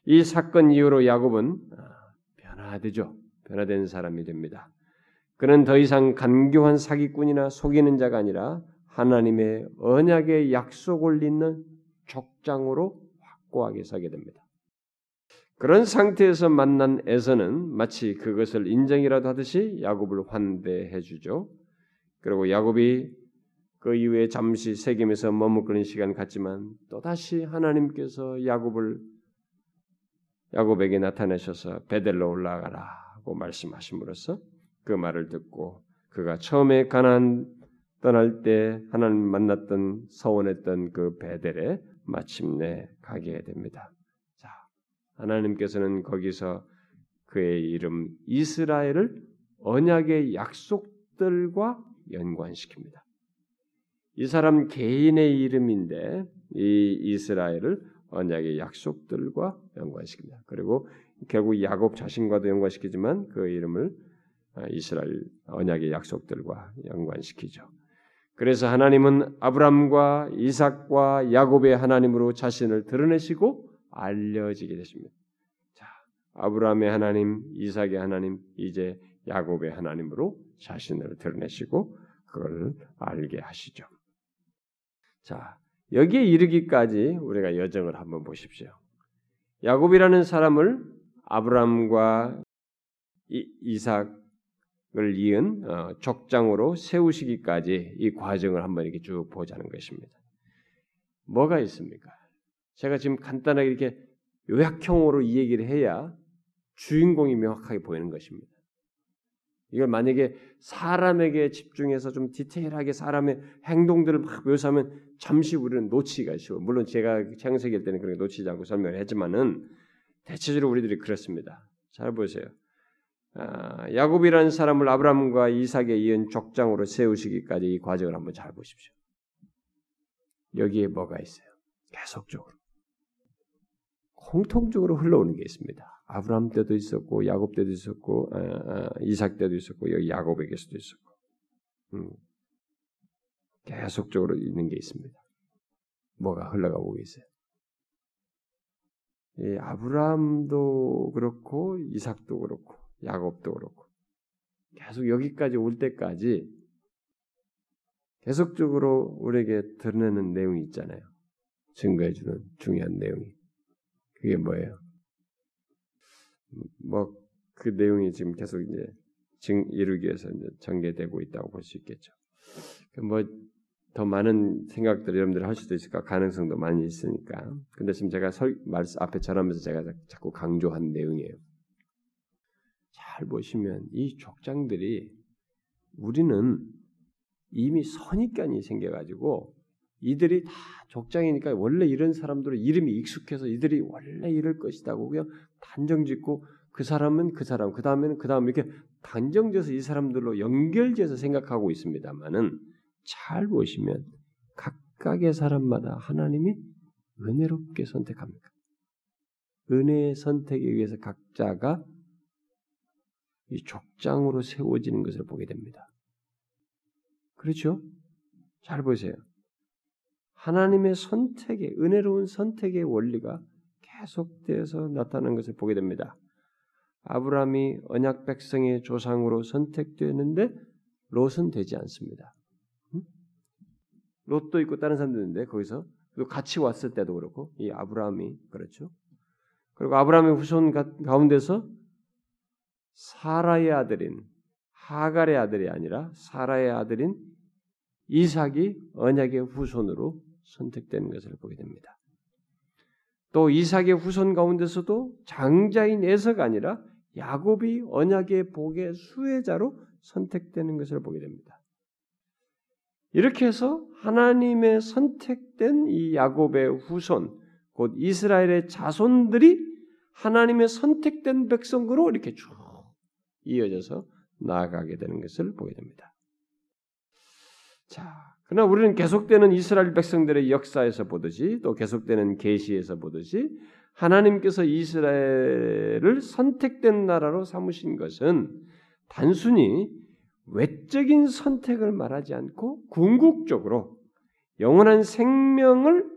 이 사건 이후로 야곱은 아, 변화되죠. 변화된 사람이 됩니다. 그는 더 이상 간교한 사기꾼이나 속이는 자가 아니라 하나님의 언약의 약속을 잇는 족장으로 확고하게 서게 됩니다. 그런 상태에서 만난 에서는 마치 그것을 인정이라도 하듯이 야곱을 환대해 주죠. 그리고 야곱이 그 이후에 잠시 세겜에서 머뭇거리는 시간 같지만 또다시 하나님께서 야곱을 야곱에게 나타내셔서 베델로 올라가라고 말씀하심으로써 그 말을 듣고 그가 처음에 가난 떠날 때 하나님 만났던 서원했던 그 베델에 마침내 가게 됩니다. 자, 하나님께서는 거기서 그의 이름 이스라엘을 언약의 약속들과 연관시킵니다. 이 사람 개인의 이름인데 이 이스라엘을 언약의 약속들과 연관시킵니다. 그리고 결국 야곱 자신과도 연관시키지만 그 이름을 이스라엘 언약의 약속들과 연관시키죠. 그래서 하나님은 아브람과 이삭과 야곱의 하나님으로 자신을 드러내시고 알려지게 되십니다. 자, 아브라함의 하나님, 이삭의 하나님, 이제 야곱의 하나님으로 자신을 드러내시고 그걸 알게 하시죠. 자, 여기에 이르기까지 우리가 여정을 한번 보십시오. 야곱이라는 사람을 아브라함과 이삭 을 이은 어, 족장으로 세우시기까지 이 과정을 한번 이렇게 쭉 보자는 것입니다. 뭐가 있습니까? 제가 지금 간단하게 이렇게 요약형으로 이 얘기를 해야 주인공이 명확하게 보이는 것입니다. 이걸 만약에 사람에게 집중해서 좀 디테일하게 사람의 행동들을 막 묘사하면 잠시 우리는 놓치기가 쉬워. 물론 제가 창세기일 때는 그렇게 놓치지 않고 설명을 했지만은 대체적으로 우리들이 그렇습니다. 잘 보세요. 아, 야곱이라는 사람을 아브라함과 이삭에 이은 족장으로 세우시기까지 이 과정을 한번 잘 보십시오. 여기에 뭐가 있어요? 계속적으로 공통적으로 흘러오는 게 있습니다. 아브라함 때도 있었고 야곱 때도 있었고 아, 아, 이삭 때도 있었고 여기 야곱에게서도 있었고 음, 계속적으로 있는 게 있습니다. 뭐가 흘러가고 있어요? 이 아브라함도 그렇고 이삭도 그렇고 야곱도 그렇고 계속 여기까지 올 때까지 계속적으로 우리에게 드러내는 내용이 있잖아요. 증거해주는 중요한 내용이 그게 뭐예요? 뭐 그 내용이 지금 계속 이제 증 이루기 위해서 이제 전개되고 있다고 볼 수 있겠죠. 뭐 더 많은 생각들 여러분들 할 수도 있을까 가능성도 많이 있으니까. 근데 지금 제가 설, 말 앞에 전하면서 제가 자꾸 강조한 내용이에요. 잘 보시면 이 족장들이 우리는 이미 선입견이 생겨가지고 이들이 다 족장이니까 원래 이런 사람들은 이름이 익숙해서 이들이 원래 이럴 것이다고 그냥 단정짓고 그 사람은 그 사람, 그 다음에는 그 다음 이렇게 단정져서 이 사람들로 연결돼서 생각하고 있습니다만은 잘 보시면 각각의 사람마다 하나님이 은혜롭게 선택합니다. 은혜의 선택에 의해서 각자가 이 족장으로 세워지는 것을 보게 됩니다. 그렇죠? 잘 보세요. 하나님의 선택의 은혜로운 선택의 원리가 계속되어서 나타나는 것을 보게 됩니다. 아브라함이 언약 백성의 조상으로 선택되는데 롯은 되지 않습니다. 롯도 있고 다른 사람도 있는데 거기서 같이 왔을 때도 그렇고 이 아브라함이 그렇죠. 그리고 아브라함의 후손 가운데서 사라의 아들인 하갈의 아들이 아니라 사라의 아들인 이삭이 언약의 후손으로 선택된 것을 보게 됩니다. 또 이삭의 후손 가운데서도 장자인 에서가 아니라 야곱이 언약의 복의 수혜자로 선택되는 것을 보게 됩니다. 이렇게 해서 하나님의 선택된 이 야곱의 후손, 곧 이스라엘의 자손들이 하나님의 선택된 백성으로 이렇게 쭉 이어져서 나아가게 되는 것을 보게 됩니다. 자, 그러나 우리는 계속되는 이스라엘 백성들의 역사에서 보듯이 또 계속되는 계시에서 보듯이 하나님께서 이스라엘을 선택된 나라로 삼으신 것은 단순히 외적인 선택을 말하지 않고 궁극적으로 영원한 생명을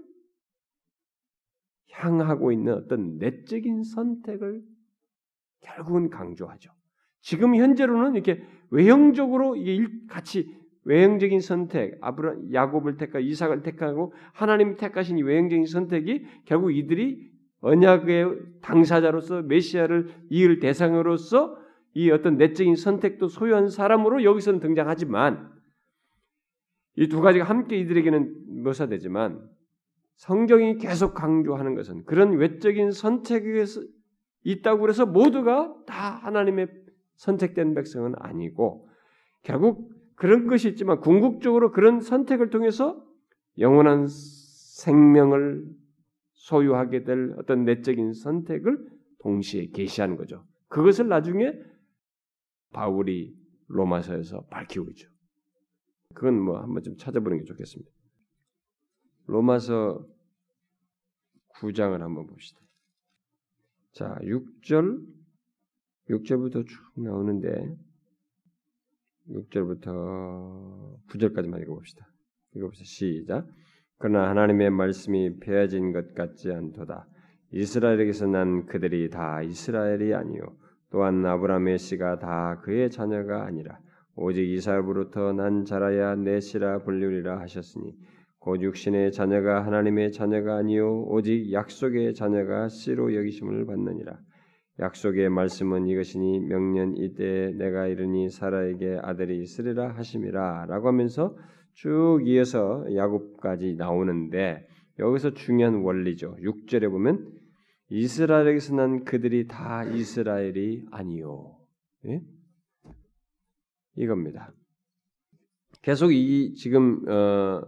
향하고 있는 어떤 내적인 선택을 결국은 강조하죠. 지금 현재로는 이렇게 외형적으로 같이 외형적인 선택, 아브라 야곱을 택하 이삭을 택하고 하나님 택하신 이 외형적인 선택이 결국 이들이 언약의 당사자로서 메시아를 이을 대상으로서 이 어떤 내적인 선택도 소유한 사람으로 여기서는 등장하지만 이 두 가지가 함께 이들에게는 묘사되지만 성경이 계속 강조하는 것은 그런 외적인 선택에서 있다고 해서 모두가 다 하나님의 선택된 백성은 아니고 결국 그런 것이 있지만 궁극적으로 그런 선택을 통해서 영원한 생명을 소유하게 될 어떤 내적인 선택을 동시에 계시하는 거죠. 그것을 나중에 바울이 로마서에서 밝히고 있죠. 그건 뭐 한번 좀 찾아보는 게 좋겠습니다. 로마서 9장을 한번 봅시다. 자, 6절 6절부터 쭉 나오는데 6절부터 9절까지만 읽어봅시다. 읽어봅시다. 시작. 그러나 하나님의 말씀이 폐해진 것 같지 않도다. 이스라엘에게서 난 그들이 다 이스라엘이 아니요 또한 아브라함의 씨가 다 그의 자녀가 아니라 오직 이삭으로부터 난 자라야 내 씨라 불리리라 하셨으니 곧 육신의 자녀가 하나님의 자녀가 아니요 오직 약속의 자녀가 씨로 여기심을 받느니라. 약속의 말씀은 이것이니 명년 이때 내가 이르니 사라에게 아들이 있으리라 하심이라라고 하면서 쭉 이어서 야곱까지 나오는데 여기서 중요한 원리죠. 6절에 보면 이스라엘에게서 난 그들이 다 이스라엘이 아니요. 예? 이겁니다. 계속 이 지금 어,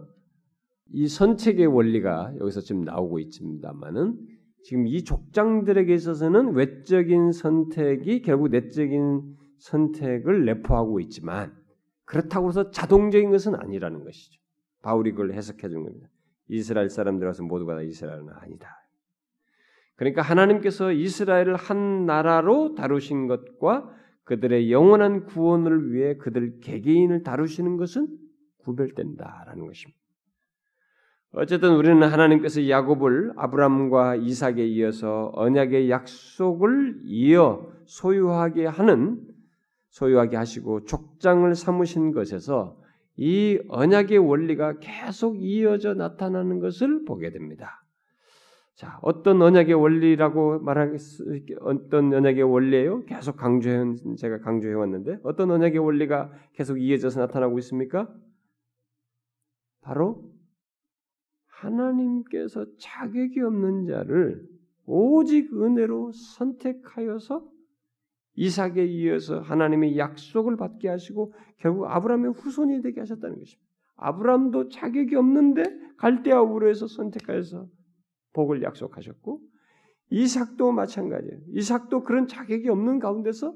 이 선책의 원리가 여기서 지금 나오고 있습니다만은 지금 이 족장들에게 있어서는 외적인 선택이 결국 내적인 선택을 내포하고 있지만 그렇다고 해서 자동적인 것은 아니라는 것이죠. 바울이 그걸 해석해 준 겁니다. 이스라엘 사람들와서 모두가 다 이스라엘은 아니다. 그러니까 하나님께서 이스라엘을 한 나라로 다루신 것과 그들의 영원한 구원을 위해 그들 개개인을 다루시는 것은 구별된다라는 것입니다. 어쨌든 우리는 하나님께서 야곱을 아브람과 이삭에 이어서 언약의 약속을 이어 소유하게 하는 소유하게 하시고 족장을 삼으신 것에서 이 언약의 원리가 계속 이어져 나타나는 것을 보게 됩니다. 자, 어떤 언약의 원리라고 말하겠 어떤 언약의 원리예요? 계속 강조해 제가 강조해 왔는데 어떤 언약의 원리가 계속 이어져서 나타나고 있습니까? 바로 하나님께서 자격이 없는 자를 오직 은혜로 선택하여서 이삭에 이어서 하나님의 약속을 받게 하시고 결국 아브라함의 후손이 되게 하셨다는 것입니다. 아브라함도 자격이 없는데 갈대아 우르에서 선택하여서 복을 약속하셨고 이삭도 마찬가지예요. 이삭도 그런 자격이 없는 가운데서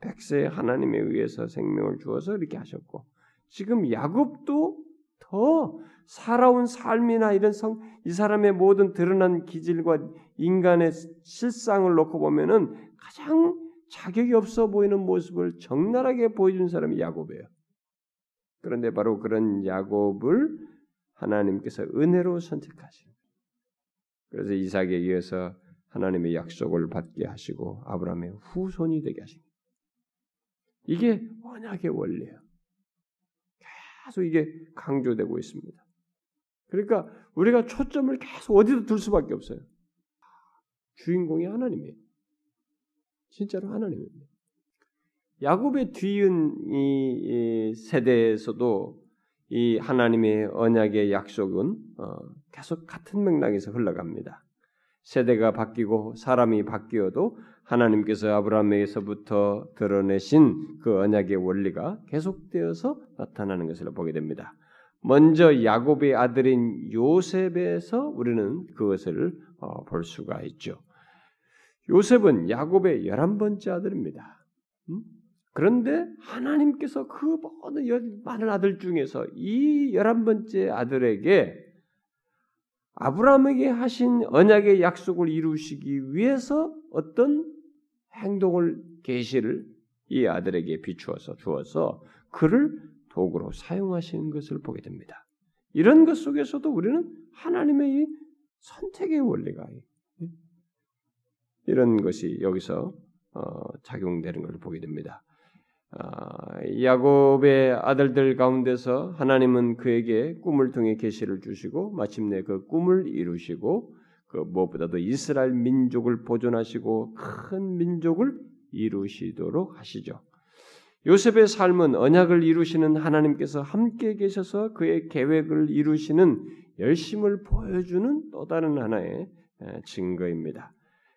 백세 하나님에 의해서 생명을 주어서 이렇게 하셨고 지금 야곱도 더 살아온 삶이나 이런 성, 이 사람의 모든 드러난 기질과 인간의 실상을 놓고 보면은 가장 자격이 없어 보이는 모습을 적나라하게 보여준 사람이 야곱이에요. 그런데 바로 그런 야곱을 하나님께서 은혜로 선택하신. 그래서 이삭에 의해서 하나님의 약속을 받게 하시고 아브라함의 후손이 되게 하신. 이게 언약의 원리예요. 계속 이게 강조되고 있습니다. 그러니까 우리가 초점을 계속 어디도 둘 수밖에 없어요. 주인공이 하나님이에요. 진짜로 하나님입니다. 야곱의 뒤은 이 세대에서도 이 하나님의 언약의 약속은 어, 계속 같은 맥락에서 흘러갑니다. 세대가 바뀌고 사람이 바뀌어도 하나님께서 아브라함에게서부터 드러내신 그 언약의 원리가 계속되어서 나타나는 것을 보게 됩니다. 먼저 야곱의 아들인 요셉에서 우리는 그것을 어, 볼 수가 있죠. 요셉은 야곱의 열한 번째 아들입니다. 음? 그런데 하나님께서 그 모든 많은 아들 중에서 이 열한 번째 아들에게 아브라함에게 하신 언약의 약속을 이루시기 위해서 어떤 행동을 계시를 이 아들에게 비추어서 주어서 그를 도구로 사용하시는 것을 보게 됩니다. 이런 것 속에서도 우리는 하나님의 선택의 원리가 이런 것이 여기서 어, 작용되는 것을 보게 됩니다. 아, 야곱의 아들들 가운데서 하나님은 그에게 꿈을 통해 계시를 주시고 마침내 그 꿈을 이루시고 그 무엇보다도 이스라엘 민족을 보존하시고 큰 민족을 이루시도록 하시죠. 요셉의 삶은 언약을 이루시는 하나님께서 함께 계셔서 그의 계획을 이루시는 열심을 보여주는 또 다른 하나의 증거입니다.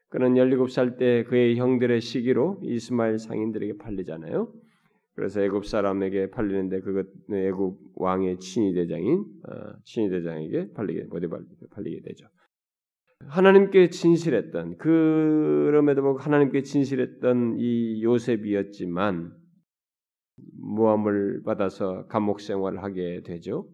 그는 17살 때 그의 형들의 시기로 이스마엘 상인들에게 팔리잖아요. 그래서 애굽 사람에게 팔리는데 그것 애굽 왕의 친위 대장인 어, 친위 대장에게 팔리게 보디발 팔리게 되죠. 하나님께 진실했던 그럼에도 불구하고 하나님께 진실했던 이 요셉이었지만 모함을 받아서 감옥 생활을 하게 되죠.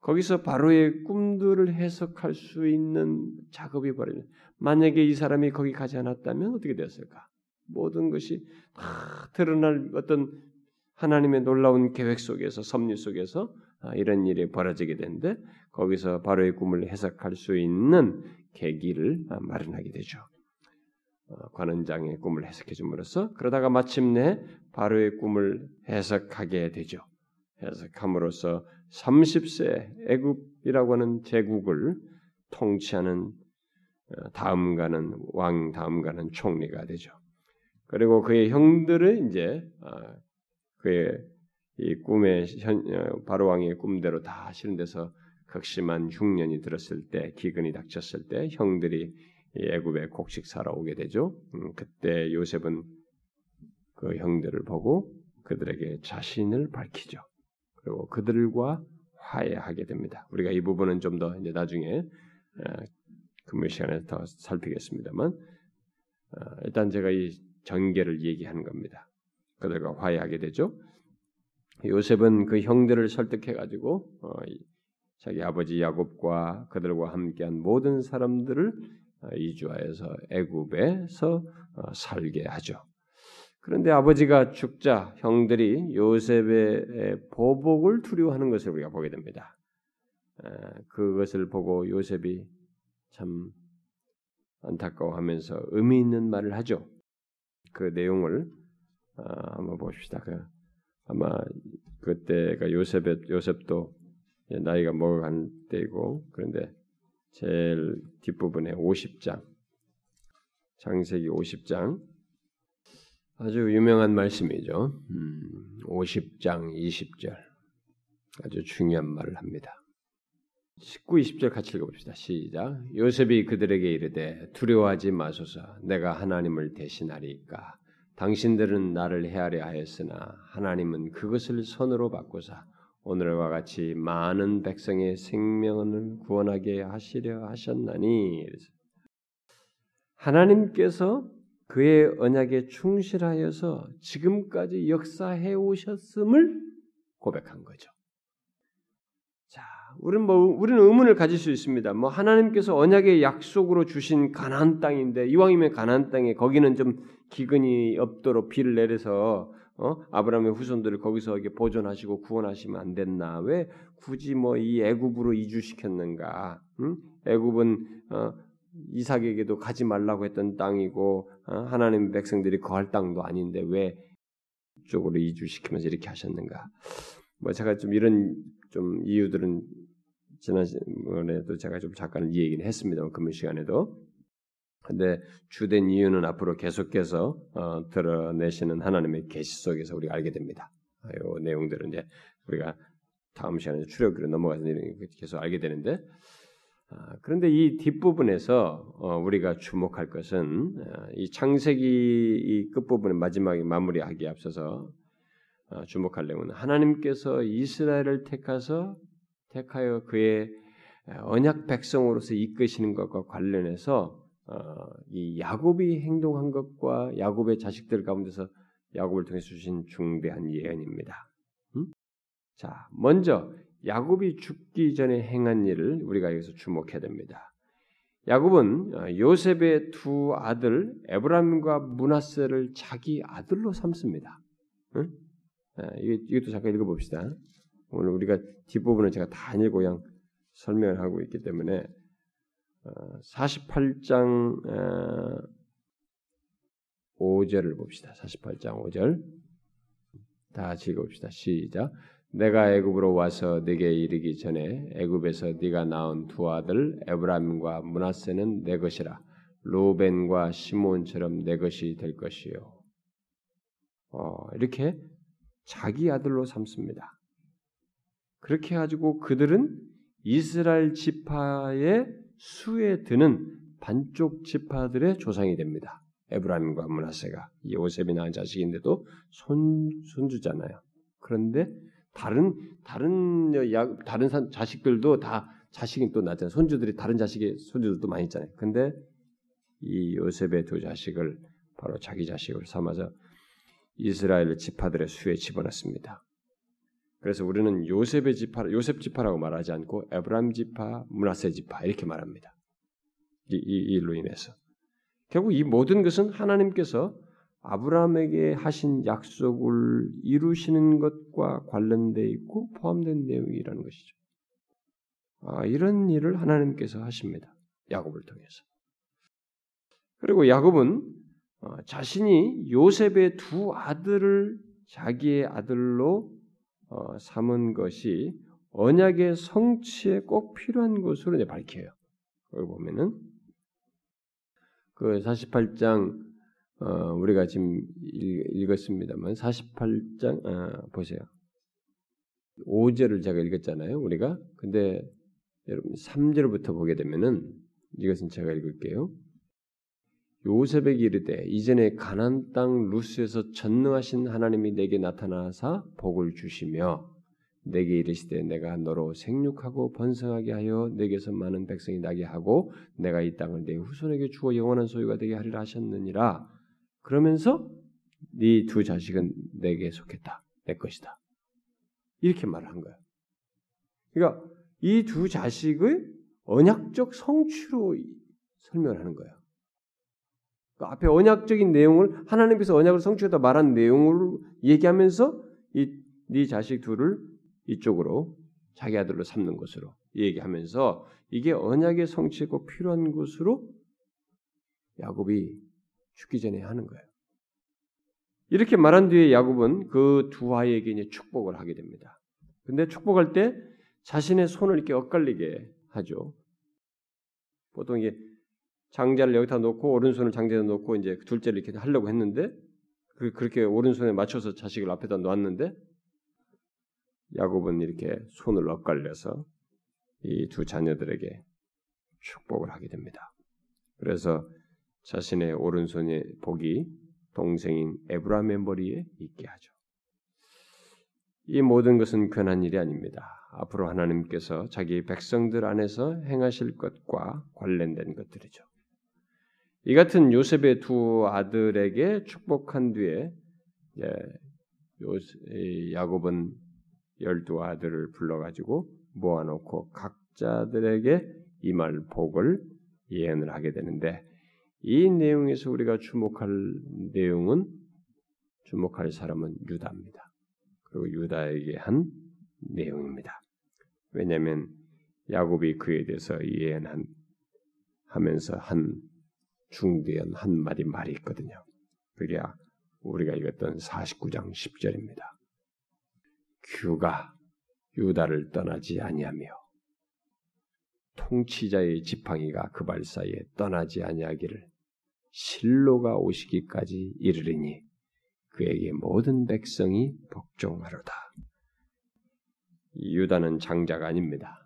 거기서 바로의 꿈들을 해석할 수 있는 작업이 벌어져. 만약에 이 사람이 거기 가지 않았다면 어떻게 되었을까? 모든 것이 다 드러날 어떤 하나님의 놀라운 계획 속에서 섭리 속에서 아, 이런 일이 벌어지게 되는데 거기서 바로의 꿈을 해석할 수 있는 계기를 아, 마련하게 되죠. 어, 관원장의 꿈을 해석해 줌으로써 그러다가 마침내 바로의 꿈을 해석하게 되죠. 해석함으로써 30세 애굽이라고 하는 제국을 통치하는 어, 다음가는 왕 다음가는 총리가 되죠. 그리고 그의 형들은 이제 어, 그의 이 꿈의 어, 바로 왕의 꿈대로 다 실현돼서 극심한 흉년이 들었을 때 기근이 닥쳤을 때 형들이 애굽에 곡식 사러 오게 되죠. 음, 그때 요셉은 그 형들을 보고 그들에게 자신을 밝히죠. 그리고 그들과 화해하게 됩니다. 우리가 이 부분은 좀 더 이제 나중에 근무 시간에 더 살피겠습니다만 일단 제가 이 전개를 얘기하는 겁니다. 그들과 화해하게 되죠. 요셉은 그 형들을 설득해 가지고 어, 자기 아버지 야곱과 그들과 함께한 모든 사람들을 어, 이주하여서 애굽에서 어, 살게 하죠. 그런데 아버지가 죽자 형들이 요셉의 보복을 두려워하는 것을 우리가 보게 됩니다. 그것을 보고 요셉이 참 안타까워하면서 의미 있는 말을 하죠. 그 내용을 아, 한번 봅시다. 그 아마 그때가 요셉의 요셉도 나이가 먹어간 때이고 그런데 제일 뒷부분에 50장 장세기 50장 아주 유명한 말씀이죠. 음, 50장 20절 아주 중요한 말을 합니다. 19, 20절 같이 읽어봅시다. 시작. 요셉이 그들에게 이르되 두려워하지 마소서 내가 하나님을 대신하리까 당신들은 나를 헤아려 하였으나 하나님은 그것을 선으로 바꾸사 오늘과 같이 많은 백성의 생명을 구원하게 하시려 하셨나니 하나님께서 그의 언약에 충실하여서 지금까지 역사해 오셨음을 고백한 거죠. 자, 우리는 뭐 우리는 의문을 가질 수 있습니다. 뭐 하나님께서 언약의 약속으로 주신 가나안 땅인데 이왕이면 가나안 땅에 거기는 좀 기근이 없도록 비를 내려서 어? 아브라함의 후손들을 거기서 이렇게 보존하시고 구원하시면 안 됐나? 왜 굳이 뭐 이 애굽으로 이주시켰는가? 응? 애굽은 어, 이삭에게도 가지 말라고 했던 땅이고 어? 하나님 백성들이 거할 땅도 아닌데 왜 이쪽으로 이주시키면서 이렇게 하셨는가? 뭐 제가 좀 이런 좀 이유들은 지난번에도 제가 좀 잠깐 이 얘기는 했습니다. 금요 시간에도. 근데 주된 이유는 앞으로 계속해서 어, 드러내시는 하나님의 계시 속에서 우리가 알게 됩니다. 이 내용들은 이제 우리가 다음 시간에 출애굽기로 넘어가서 계속 알게 되는데 아, 그런데 이 뒷부분에서 어, 우리가 주목할 것은 어, 이 창세기 이 끝부분의 마지막에 마무리하기에 앞서서 어, 주목할 내용은 하나님께서 이스라엘을 택하서 택하여 그의 언약 백성으로서 이끄시는 것과 관련해서 이 야곱이 행동한 것과 야곱의 자식들 가운데서 야곱을 통해 주신 중대한 예언입니다. 음? 자, 먼저 야곱이 죽기 전에 행한 일을 우리가 여기서 주목해야 됩니다. 야곱은 어, 요셉의 두 아들 에브라임과 문하세를 자기 아들로 삼습니다. 응? 이것도 잠깐 읽어봅시다. 오늘 우리가 뒷부분은 제가 다 읽고 그냥 설명을 하고 있기 때문에 48장 어, 5절을 봅시다. 48장 5절 다 읽어봅시다. 시작. 내가 애굽으로 와서 네게 이르기 전에 애굽에서 네가 낳은 두 아들 에브라임과 문하세는 내 것이라 로벤과 시몬처럼 내 것이 될 것이요. 어, 이렇게 자기 아들로 삼습니다. 그렇게 가지고 그들은 이스라엘 지파의 수에 드는 반쪽 지파들의 조상이 됩니다. 에브라임과 문하세가 요셉이 낳은 자식인데도 손 손주잖아요. 그런데 다른 다른 야, 다른 사, 자식들도 다 자식이 또 낳잖아요. 손주들이 다른 자식의 손주들도 많이 있잖아요. 근데 이 요셉의 두 자식을 바로 자기 자식을 삼아서 이스라엘 지파들의 수에 집어넣습니다. 그래서 우리는 요셉의 지파, 요셉 지파라고 말하지 않고 에브라임 지파, 문하세 지파 이렇게 말합니다. 이, 이, 이 일로 인해서 결국 이 모든 것은 하나님께서 아브라함에게 하신 약속을 이루시는 것과 관련돼 있고 포함된 내용이라는 것이죠. 아, 이런 일을 하나님께서 하십니다. 야곱을 통해서. 그리고 야곱은 어, 자신이 요셉의 두 아들을 자기의 아들로 어, 삼은 것이 언약의 성취에 꼭 필요한 것으로 이제 밝혀요. 거기 보면은 그 48장 어, 우리가 지금 읽 었습니다만 48장 아, 보세요. 5절을 제가 읽었잖아요. 우리가 근데 여러분 3절부터 보게 되면은 이것은 제가 읽을게요. 요셉에게 이르되 이전에 가난 땅 루스에서 전능하신 하나님이 내게 나타나사 복을 주시며 내게 이르시되 내가 너로 생육하고 번성하게 하여 내게서 많은 백성이 나게 하고 내가 이 땅을 내 후손에게 주어 영원한 소유가 되게 하리라 하셨느니라 그러면서 네 두 자식은 내게 속했다. 내 것이다. 이렇게 말을 한 거야. 그러니까 이 두 자식의 언약적 성취로 설명을 하는 거야. 그러니까 앞에 언약적인 내용을 하나님께서 언약을 성취하다 말한 내용을 얘기하면서 이 네 자식 둘을 이쪽으로 자기 아들로 삼는 것으로 얘기하면서 이게 언약의 성취에 꼭 필요한 것으로 야곱이 죽기 전에 하는 거예요. 이렇게 말한 뒤에 야곱은 그 두 아이에게 이제 축복을 하게 됩니다. 근데 축복할 때 자신의 손을 이렇게 엇갈리게 하죠. 보통 이게 장자를 여기다 놓고 오른손을 장자에 놓고 이제 둘째를 이렇게 하려고 했는데 그 그렇게 오른손에 맞춰서 자식을 앞에다 놓았는데 야곱은 이렇게 손을 엇갈려서 이 두 자녀들에게 축복을 하게 됩니다. 그래서 자신의 오른손의 복이 동생인 에브라임의 머리에 있게 하죠. 이 모든 것은 괜한 일이 아닙니다. 앞으로 하나님께서 자기 백성들 안에서 행하실 것과 관련된 것들이죠. 이 같은 요셉의 두 아들에게 축복한 뒤에 야곱은 열두 아들을 불러가지고 모아놓고 각자들에게 이말 복을 예언을 하게 되는데 이 내용에서 우리가 주목할 내용은 주목할 사람은 유다입니다. 그리고 유다에게 한 내용입니다. 왜냐하면 야곱이 그에 대해서 예언한 하면서 한 중대한 한 마디 말이 있거든요. 그게 우리가 읽었던 49장 10절입니다. 규가 유다를 떠나지 아니하며 통치자의 지팡이가 그 발 사이에 떠나지 아니하기를 실로가 오시기까지 이르리니 그에게 모든 백성이 복종하로다. 유다는 장자가 아닙니다.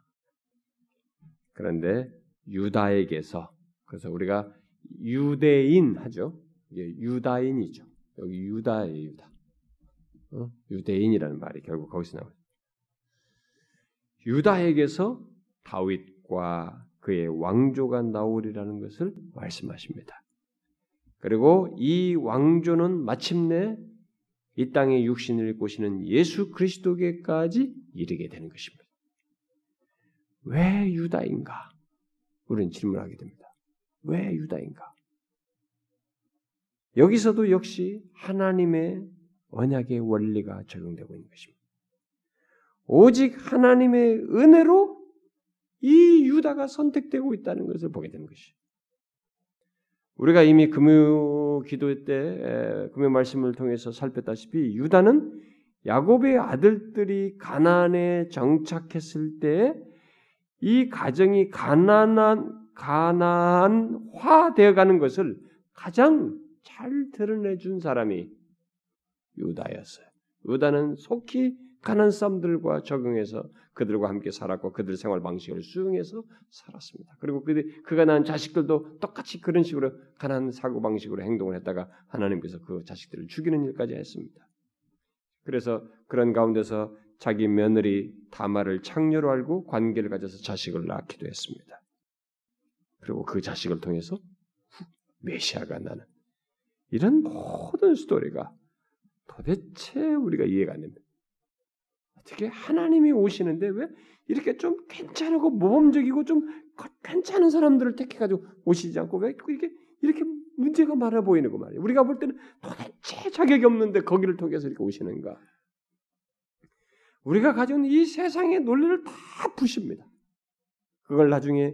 그런데 유다에게서 그래서 우리가 유대인 하죠. 유다인이죠. 여기 유다의 유다. 어? 유대인이라는 말이 결국 거기서 나와요. 유다에게서 다윗과 그의 왕조가 나오리라는 것을 말씀하십니다. 그리고 이 왕조는 마침내 이 땅에 육신을 입고 시는 예수 그리스도께까지 이르게 되는 것입니다. 왜 유다인가? 우리는 질문하게 됩니다. 왜 유다인가? 여기서도 역시 하나님의 언약의 원리가 적용되고 있는 것입니다. 오직 하나님의 은혜로 이 유다가 선택되고 있다는 것을 보게 되는 것이죠. 우리가 이미 금요 기도 때 금요 말씀을 통해서 살폈다시피 유다는 야곱의 아들들이 가나안에 정착했을 때 이 가정이 가난한 가난화 되어 가는 것을 가장 잘 드러내 준 사람이 유다였어요. 유다는 속히 가난 사람들과 적응해서 그들과 함께 살았고 그들 생활 방식을 수용해서 살았습니다. 그리고 그가 낳은 자식들도 똑같이 그런 식으로 가난 사고 방식으로 행동을 했다가 하나님께서 그 자식들을 죽이는 일까지 했습니다. 그래서 그런 가운데서 자기 며느리 다마를 창녀로 알고 관계를 가져서 자식을 낳기도 했습니다. 그리고 그 자식을 통해서 메시아가 나는 이런 모든 스토리가 도대체 우리가 이해가 안 됩니다. 어떻게 하나님이 오시는데 왜 이렇게 좀 괜찮고 모범적이고 좀 괜찮은 사람들을 택해가지고 오시지 않고 왜 이렇게 이렇게 문제가 많아 보이는 거 말이에요. 우리가 볼 때는 도대체 자격이 없는데 거기를 통해서 이렇게 오시는가? 우리가 가진 이 세상의 논리를 다 부십니다. 그걸 나중에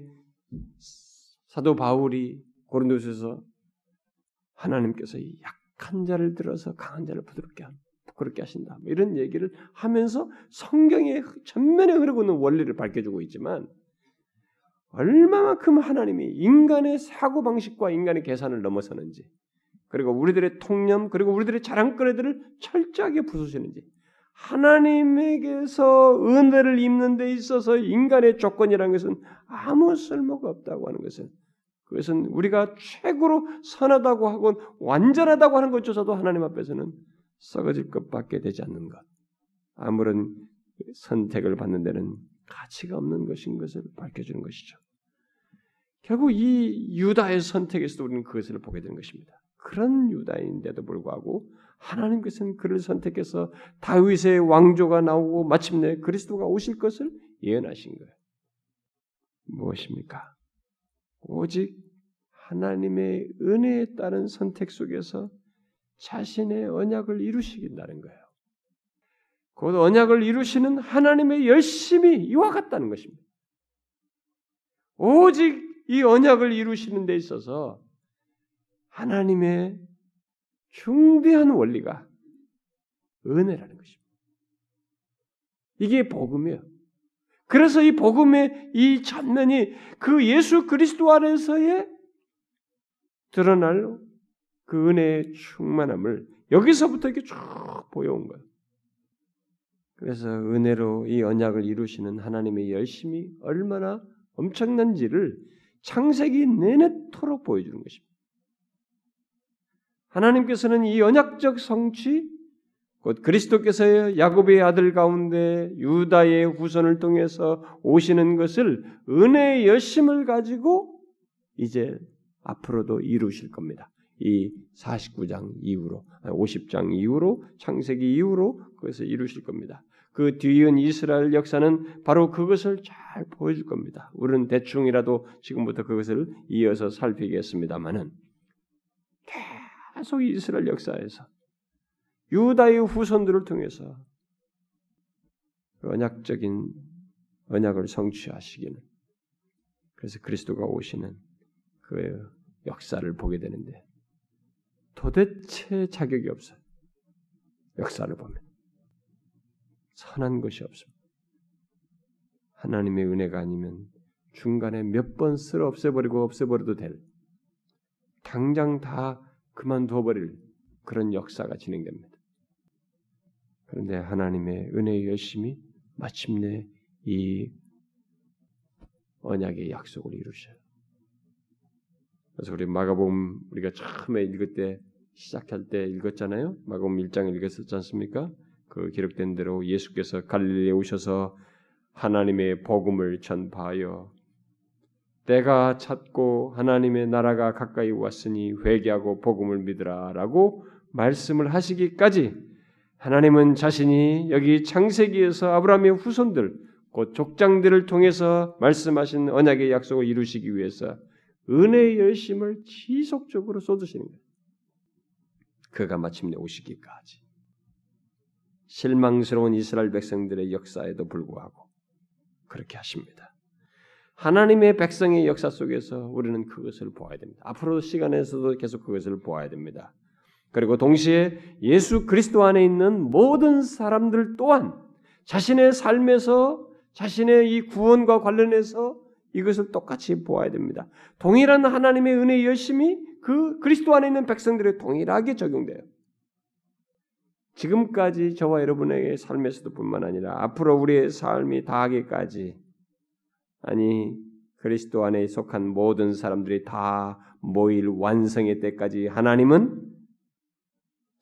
사도 바울이 고린도서에서 하나님께서 이 약한 자를 들어서 강한 자를 부드럽게 합니다. 그렇게 하신다. 뭐 이런 얘기를 하면서 성경의 전면에 흐르고 있는 원리를 밝혀주고 있지만 얼마만큼 하나님이 인간의 사고 방식과 인간의 계산을 넘어서는지 그리고 우리들의 통념 그리고 우리들의 자랑거리들을 철저하게 부수시는지 하나님에게서 은혜를 입는 데 있어서 인간의 조건이라는 것은 아무 쓸모가 없다고 하는 것은 그것은 우리가 최고로 선하다고 하고 완전하다고 하는 것조차도 하나님 앞에서는 썩어질 것밖에 되지 않는 것. 아무런 선택을 받는 데는 가치가 없는 것인 것을 밝혀주는 것이죠. 결국 이 유다의 선택에서도 우리는 그것을 보게 되는 것입니다. 그런 유다인데도 불구하고 하나님께서는 그를 선택해서 다윗의 왕조가 나오고 마침내 그리스도가 오실 것을 예언하신 거예요. 무엇입니까? 오직 하나님의 은혜에 따른 선택 속에서 자신의 언약을 이루시긴다는 거예요. 곧 언약을 이루시는 하나님의 열심이 이와 같다는 것입니다. 오직 이 언약을 이루시는 데 있어서 하나님의 중대한 원리가 은혜라는 것입니다. 이게 복음이에요. 그래서 이 복음의 이 전면이 그 예수 그리스도 안에서의 드러날 그 은혜의 충만함을 여기서부터 이렇게 쭉 보여온 거예요. 그래서 은혜로 이 언약을 이루시는 하나님의 열심이 얼마나 엄청난지를 창세기 내내토록 보여주는 것입니다. 하나님께서는 이 언약적 성취, 곧 그리스도께서 야곱의 아들 가운데 유다의 후손을 통해서 오시는 것을 은혜의 열심을 가지고 이제 앞으로도 이루실 겁니다. 이 49장 이후로, 50장 이후로, 창세기 이후로 그것을 이루실 겁니다. 그 뒤이은 이스라엘 역사는 바로 그것을 잘 보여줄 겁니다. 우리는 대충이라도 지금부터 그것을 이어서 살피겠습니다만은 계속 이스라엘 역사에서 유다의 후손들을 통해서 그 언약적인 언약을 성취하시기는 그래서 그리스도가 오시는 그 역사를 보게 되는데 도대체 자격이 없어요. 역사를 보면 선한 것이 없습니다. 하나님의 은혜가 아니면 중간에 몇 번 쓸어 없애버리고 없애버려도 될 당장 다 그만둬버릴 그런 역사가 진행됩니다. 그런데 하나님의 은혜의 열심이 마침내 이 언약의 약속을 이루셔요. 그래서 우리 마가복음 우리가 처음에 읽을 때 시작할 때 읽었잖아요. 마가복음 1장 읽었었지 않습니까? 그 기록된 대로 예수께서 갈릴리에 오셔서 하나님의 복음을 전파하여 때가 찼고 하나님의 나라가 가까이 왔으니 회개하고 복음을 믿으라라고 말씀을 하시기까지 하나님은 자신이 여기 창세기에서 아브라함의 후손들 곧 족장들을 통해서 말씀하신 언약의 약속을 이루시기 위해서 은혜의 열심을 지속적으로 쏟으시는 거예요. 그가 마침내 오시기까지 실망스러운 이스라엘 백성들의 역사에도 불구하고 그렇게 하십니다. 하나님의 백성의 역사 속에서 우리는 그것을 보아야 됩니다. 앞으로 시간에서도 계속 그것을 보아야 됩니다. 그리고 동시에 예수 그리스도 안에 있는 모든 사람들 또한 자신의 삶에서 자신의 이 구원과 관련해서 이것을 똑같이 보아야 됩니다. 동일한 하나님의 은혜의 열심이 그 그리스도 안에 있는 백성들에 동일하게 적용돼요. 지금까지 저와 여러분에게 삶에서도 뿐만 아니라 앞으로 우리의 삶이 다하기까지 아니 그리스도 안에 속한 모든 사람들이 다 모일 완성의 때까지 하나님은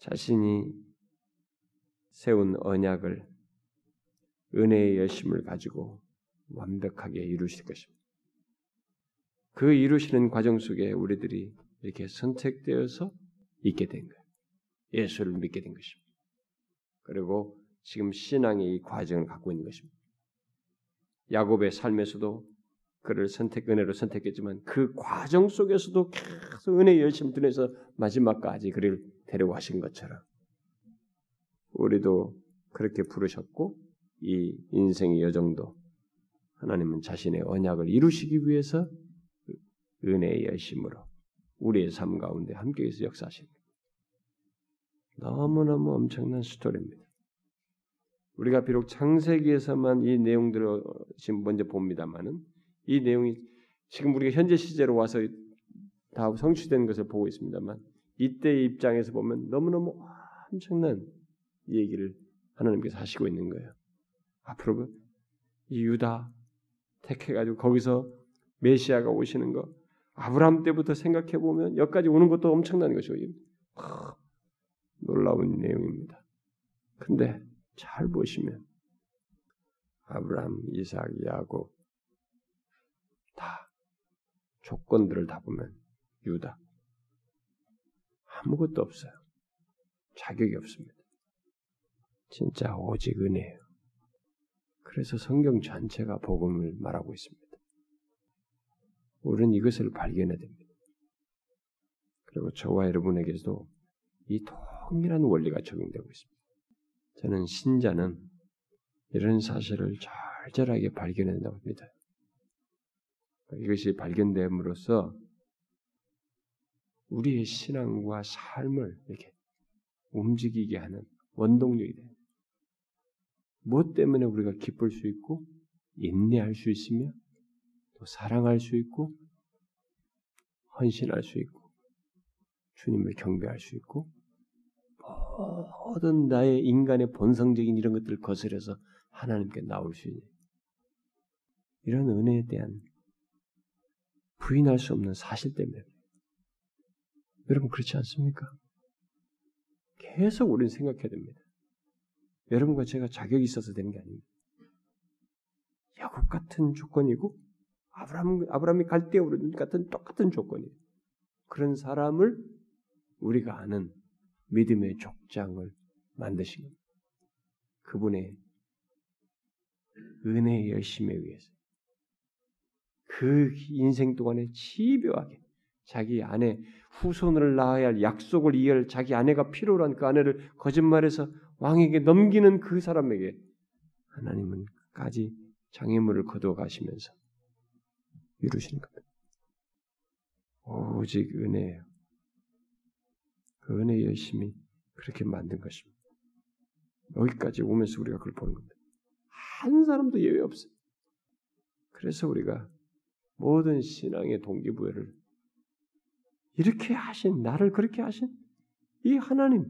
자신이 세운 언약을 은혜의 열심을 가지고 완벽하게 이루실 것입니다. 그 이루시는 과정 속에 우리들이 이렇게 선택되어서 있게 된 거예요. 예수를 믿게 된 것입니다. 그리고 지금 신앙의 이 과정을 갖고 있는 것입니다. 야곱의 삶에서도 그를 선택 은혜로 선택했지만 그 과정 속에서도 계속 은혜의 열심을 들여서 마지막까지 그를 데려가신 것처럼 우리도 그렇게 부르셨고 이 인생의 여정도 하나님은 자신의 언약을 이루시기 위해서 은혜의 열심으로 우리의 삶 가운데 함께해서 역사하십니다. 너무너무 엄청난 스토리입니다. 우리가 비록 창세기에서만 이 내용들을 지금 먼저 봅니다만은 이 내용이 지금 우리가 현재 시제로 와서 다 성취된 것을 보고 있습니다만 이때의 입장에서 보면 너무너무 엄청난 얘기를 하나님께서 하시고 있는 거예요. 앞으로 이 유다 택해가지고 거기서 메시아가 오시는 거 아브라함 때부터 생각해 보면 여기까지 오는 것도 엄청난 것이고 놀라운 내용입니다. 근데 잘 보시면 아브라함, 이삭, 야곱 다 조건들을 다 보면 유다 아무것도 없어요. 자격이 없습니다. 진짜 오직 은혜예요. 그래서 성경 전체가 복음을 말하고 있습니다. 우리는 이것을 발견해야 됩니다. 그리고 저와 여러분에게도 이 통일한 원리가 적용되고 있습니다. 저는 신자는 이런 사실을 절절하게 발견해야 된다고 믿어요. 이것이 발견됨으로써 우리의 신앙과 삶을 이렇게 움직이게 하는 원동력이 돼요. 무엇 때문에 우리가 기쁠 수 있고 인내할 수 있으며 또 사랑할 수 있고 헌신할 수 있고 주님을 경배할 수 있고 모든 나의 인간의 본성적인 이런 것들을 거스려서 하나님께 나올 수 있는 이런 은혜에 대한 부인할 수 없는 사실 때문에 여러분 그렇지 않습니까? 계속 우리는 생각해야 됩니다. 여러분과 제가 자격이 있어서 되는 게 아닙니다. 야곱 같은 조건이고 아브라함 아브라함이 갈대우르 같은 똑같은 조건이에요. 그런 사람을 우리가 아는 믿음의 족장을 만드신. 그분의 은혜의 열심에 의해서 그 인생 동안에 집요하게 자기 아내 후손을 낳아야 할 약속을 이해할 자기 아내가 필요로 한그 아내를 거짓말해서 왕에게 넘기는 그 사람에게 하나님은 까지 장애물을 거두어 가시면서 이루시는 겁니다. 오직 은혜예요. 그 은혜의 열심이 그렇게 만든 것입니다. 여기까지 오면서 우리가 그걸 보는 겁니다. 한 사람도 예외 없어요. 그래서 우리가 모든 신앙의 동기부여를 이렇게 하신 나를 그렇게 하신 이 하나님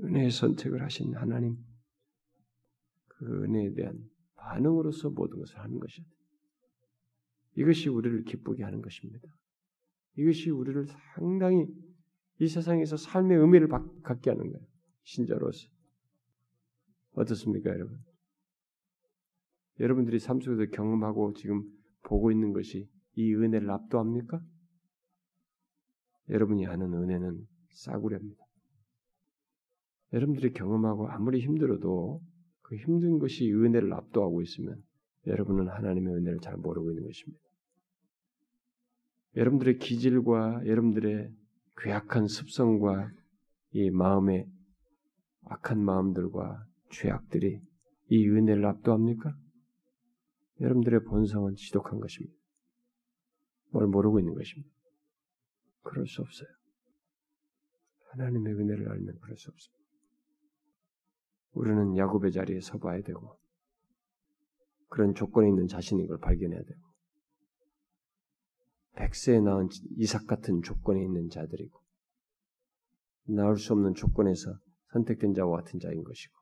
은혜의 선택을 하신 하나님 그 은혜에 대한 반응으로서 모든 것을 하는 것이다. 이것이 우리를 기쁘게 하는 것입니다. 이것이 우리를 상당히 이 세상에서 삶의 의미를 갖게 하는 거예요. 신자로서. 어떻습니까, 여러분? 여러분들이 삶 속에서 경험하고 지금 보고 있는 것이 이 은혜를 압도합니까? 여러분이 아는 은혜는 싸구려입니다. 여러분들이 경험하고 아무리 힘들어도 그 힘든 것이 은혜를 압도하고 있으면 여러분은 하나님의 은혜를 잘 모르고 있는 것입니다. 여러분들의 기질과 여러분들의 괴악한 습성과 이 마음의 악한 마음들과 죄악들이 이 은혜를 압도합니까? 여러분들의 본성은 지독한 것입니다. 뭘 모르고 있는 것입니다. 그럴 수 없어요. 하나님의 은혜를 알면 그럴 수 없습니다. 우리는 야곱의 자리에 서봐야 되고 그런 조건에 있는 자신인 걸 발견해야 되고 백세에 낳은 이삭 같은 조건에 있는 자들이고 나올 수 없는 조건에서 선택된 자와 같은 자인 것이고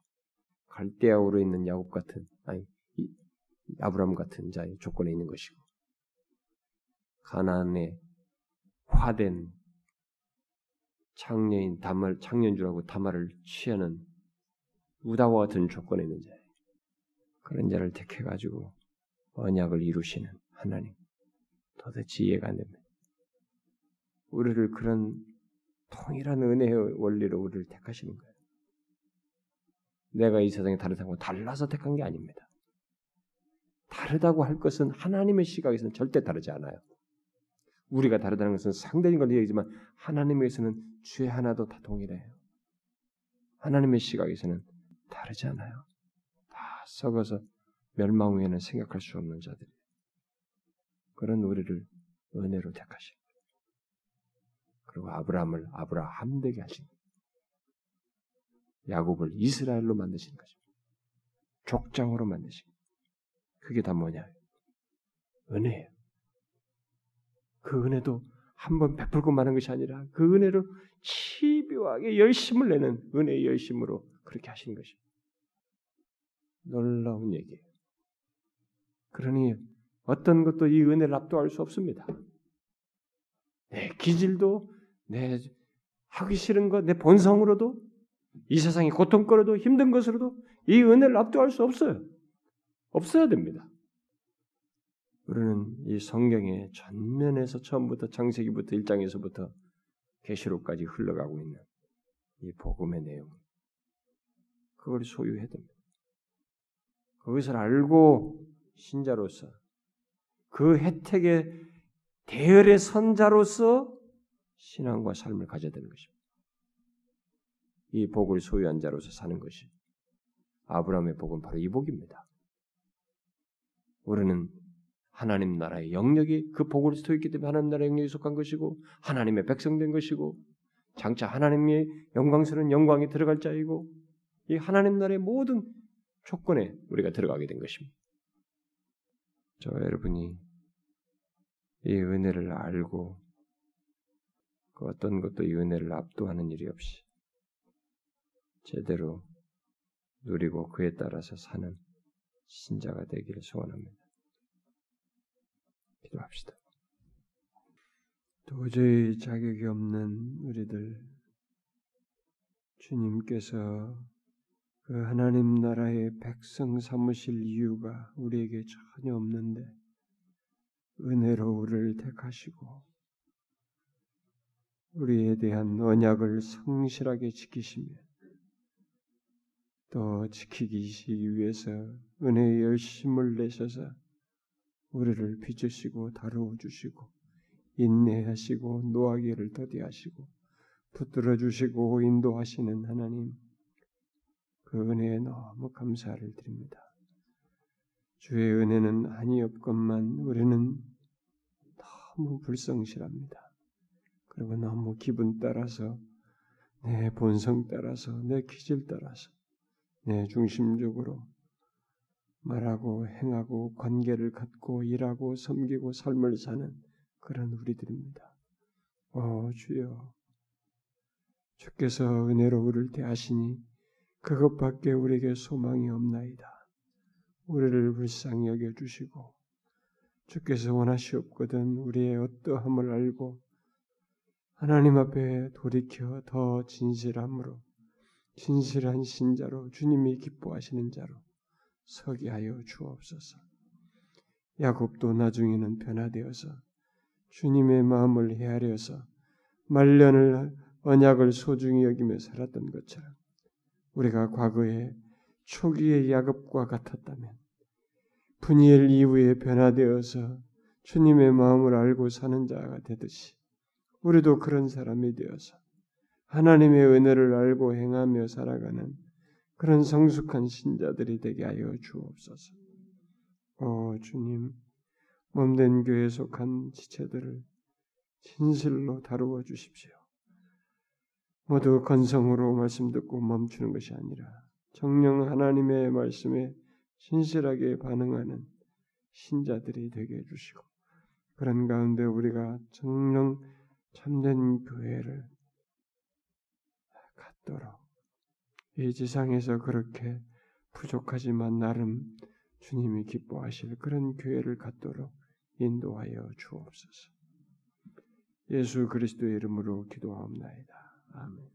갈대아우로 있는 야곱 같은 아니 아브람 같은 자의 조건에 있는 것이고 가나안의 화된 창녀인 다말 창년주라고 다말을 취하는 우다와 같은 조건에 있는 자 그런 자를 택해 가지고 언약을 이루시는 하나님 도대체 이해가 안 됩니다. 우리를 그런 통일한 은혜의 원리로 우리를 택하시는 거예요. 내가 이 세상에 다른 사람과 달라서 택한 게 아닙니다. 다르다고 할 것은 하나님의 시각에서는 절대 다르지 않아요. 우리가 다르다는 것은 상대적인 걸 얘기지만 하나님에서는 죄 하나도 다 동일해요. 하나님의 시각에서는 다르지 않아요. 다 썩어서 멸망 후에는 생각할 수 없는 자들이 그런 우리를 은혜로 택하신 그리고 아브라함을 아브라함 되게 하신 야곱을 이스라엘로 만드신 것입니다. 족장으로 만드신 그게 다 뭐냐? 은혜예요. 그 은혜도 한 번 베풀고 마는 것이 아니라 그 은혜로 치료하게 열심을 내는 은혜의 열심으로 그렇게 하시는 것입니다. 놀라운 얘기예요. 그러니 어떤 것도 이 은혜를 압도할 수 없습니다. 내 기질도 내 하기 싫은 것, 내 본성으로도 이 세상이 고통거려도 힘든 것으로도 이 은혜를 압도할 수 없어요. 없어야 됩니다. 우리는 이 성경의 전면에서 처음부터 창세기부터 1장에서부터 계시록까지 흘러가고 있는 이 복음의 내용 그걸 소유해야 됩니다. 그것을 알고 신자로서 그 혜택의 대열의 선자로서 신앙과 삶을 가져야 되는 것입니다. 이 복을 소유한 자로서 사는 것이 아브라함의 복은 바로 이 복입니다. 우리는 하나님 나라의 영역이 그 복을 소유했기 때문에 하나님 나라의 영역에 속한 것이고 하나님의 백성된 것이고 장차 하나님의 영광스러운 영광이 들어갈 자이고 이 하나님 나라의 모든 조건에 우리가 들어가게 된 것입니다. 저 여러분이 이 은혜를 알고 그 어떤 것도 이 은혜를 압도하는 일이 없이 제대로 누리고 그에 따라서 사는 신자가 되기를 소원합니다. 기도합시다. 도저히 자격이 없는 우리들 주님께서 그 하나님 나라의 백성 삼으실 이유가 우리에게 전혀 없는데 은혜로 우리를 택하시고 우리에 대한 언약을 성실하게 지키시며 또 지키기 위해서 은혜의 열심을 내셔서 우리를 빚으시고 다루어 주시고 인내하시고 노하기를 더디하시고 붙들어 주시고 인도하시는 하나님 그 은혜에 너무 감사를 드립니다. 주의 은혜는 없건만 우리는 너무 불성실합니다. 그리고 너무 기분 따라서 내 본성 따라서 내 기질 따라서 내 중심적으로 말하고 행하고 관계를 갖고 일하고 섬기고 삶을 사는 그런 우리들입니다. 오 주여 주께서 은혜로 우리를 대하시니 그것밖에 우리에게 소망이 없나이다. 우리를 불쌍히 여겨 주시고 주께서 원하시옵거든 우리의 어떠함을 알고 하나님 앞에 돌이켜 더 진실함으로 진실한 신자로 주님이 기뻐하시는 자로 서게 하여 주옵소서. 야곱도 나중에는 변화되어서 주님의 마음을 헤아려서 말년을 언약을 소중히 여기며 살았던 것처럼 우리가 과거에 초기의 야곱과 같았다면 분이엘 이후에 변화되어서 주님의 마음을 알고 사는 자가 되듯이 우리도 그런 사람이 되어서 하나님의 은혜를 알고 행하며 살아가는 그런 성숙한 신자들이 되게 하여 주옵소서. 오 주님, 몸된 교회에 속한 지체들을 진실로 다루어 주십시오. 모두 건성으로 말씀 듣고 멈추는 것이 아니라 정령 하나님의 말씀에 신실하게 반응하는 신자들이 되게 해주시고 그런 가운데 우리가 정령 참된 교회를 갖도록 이 지상에서 그렇게 부족하지만 나름 주님이 기뻐하실 그런 교회를 갖도록 인도하여 주옵소서. 예수 그리스도의 이름으로 기도하옵나이다. 아멘.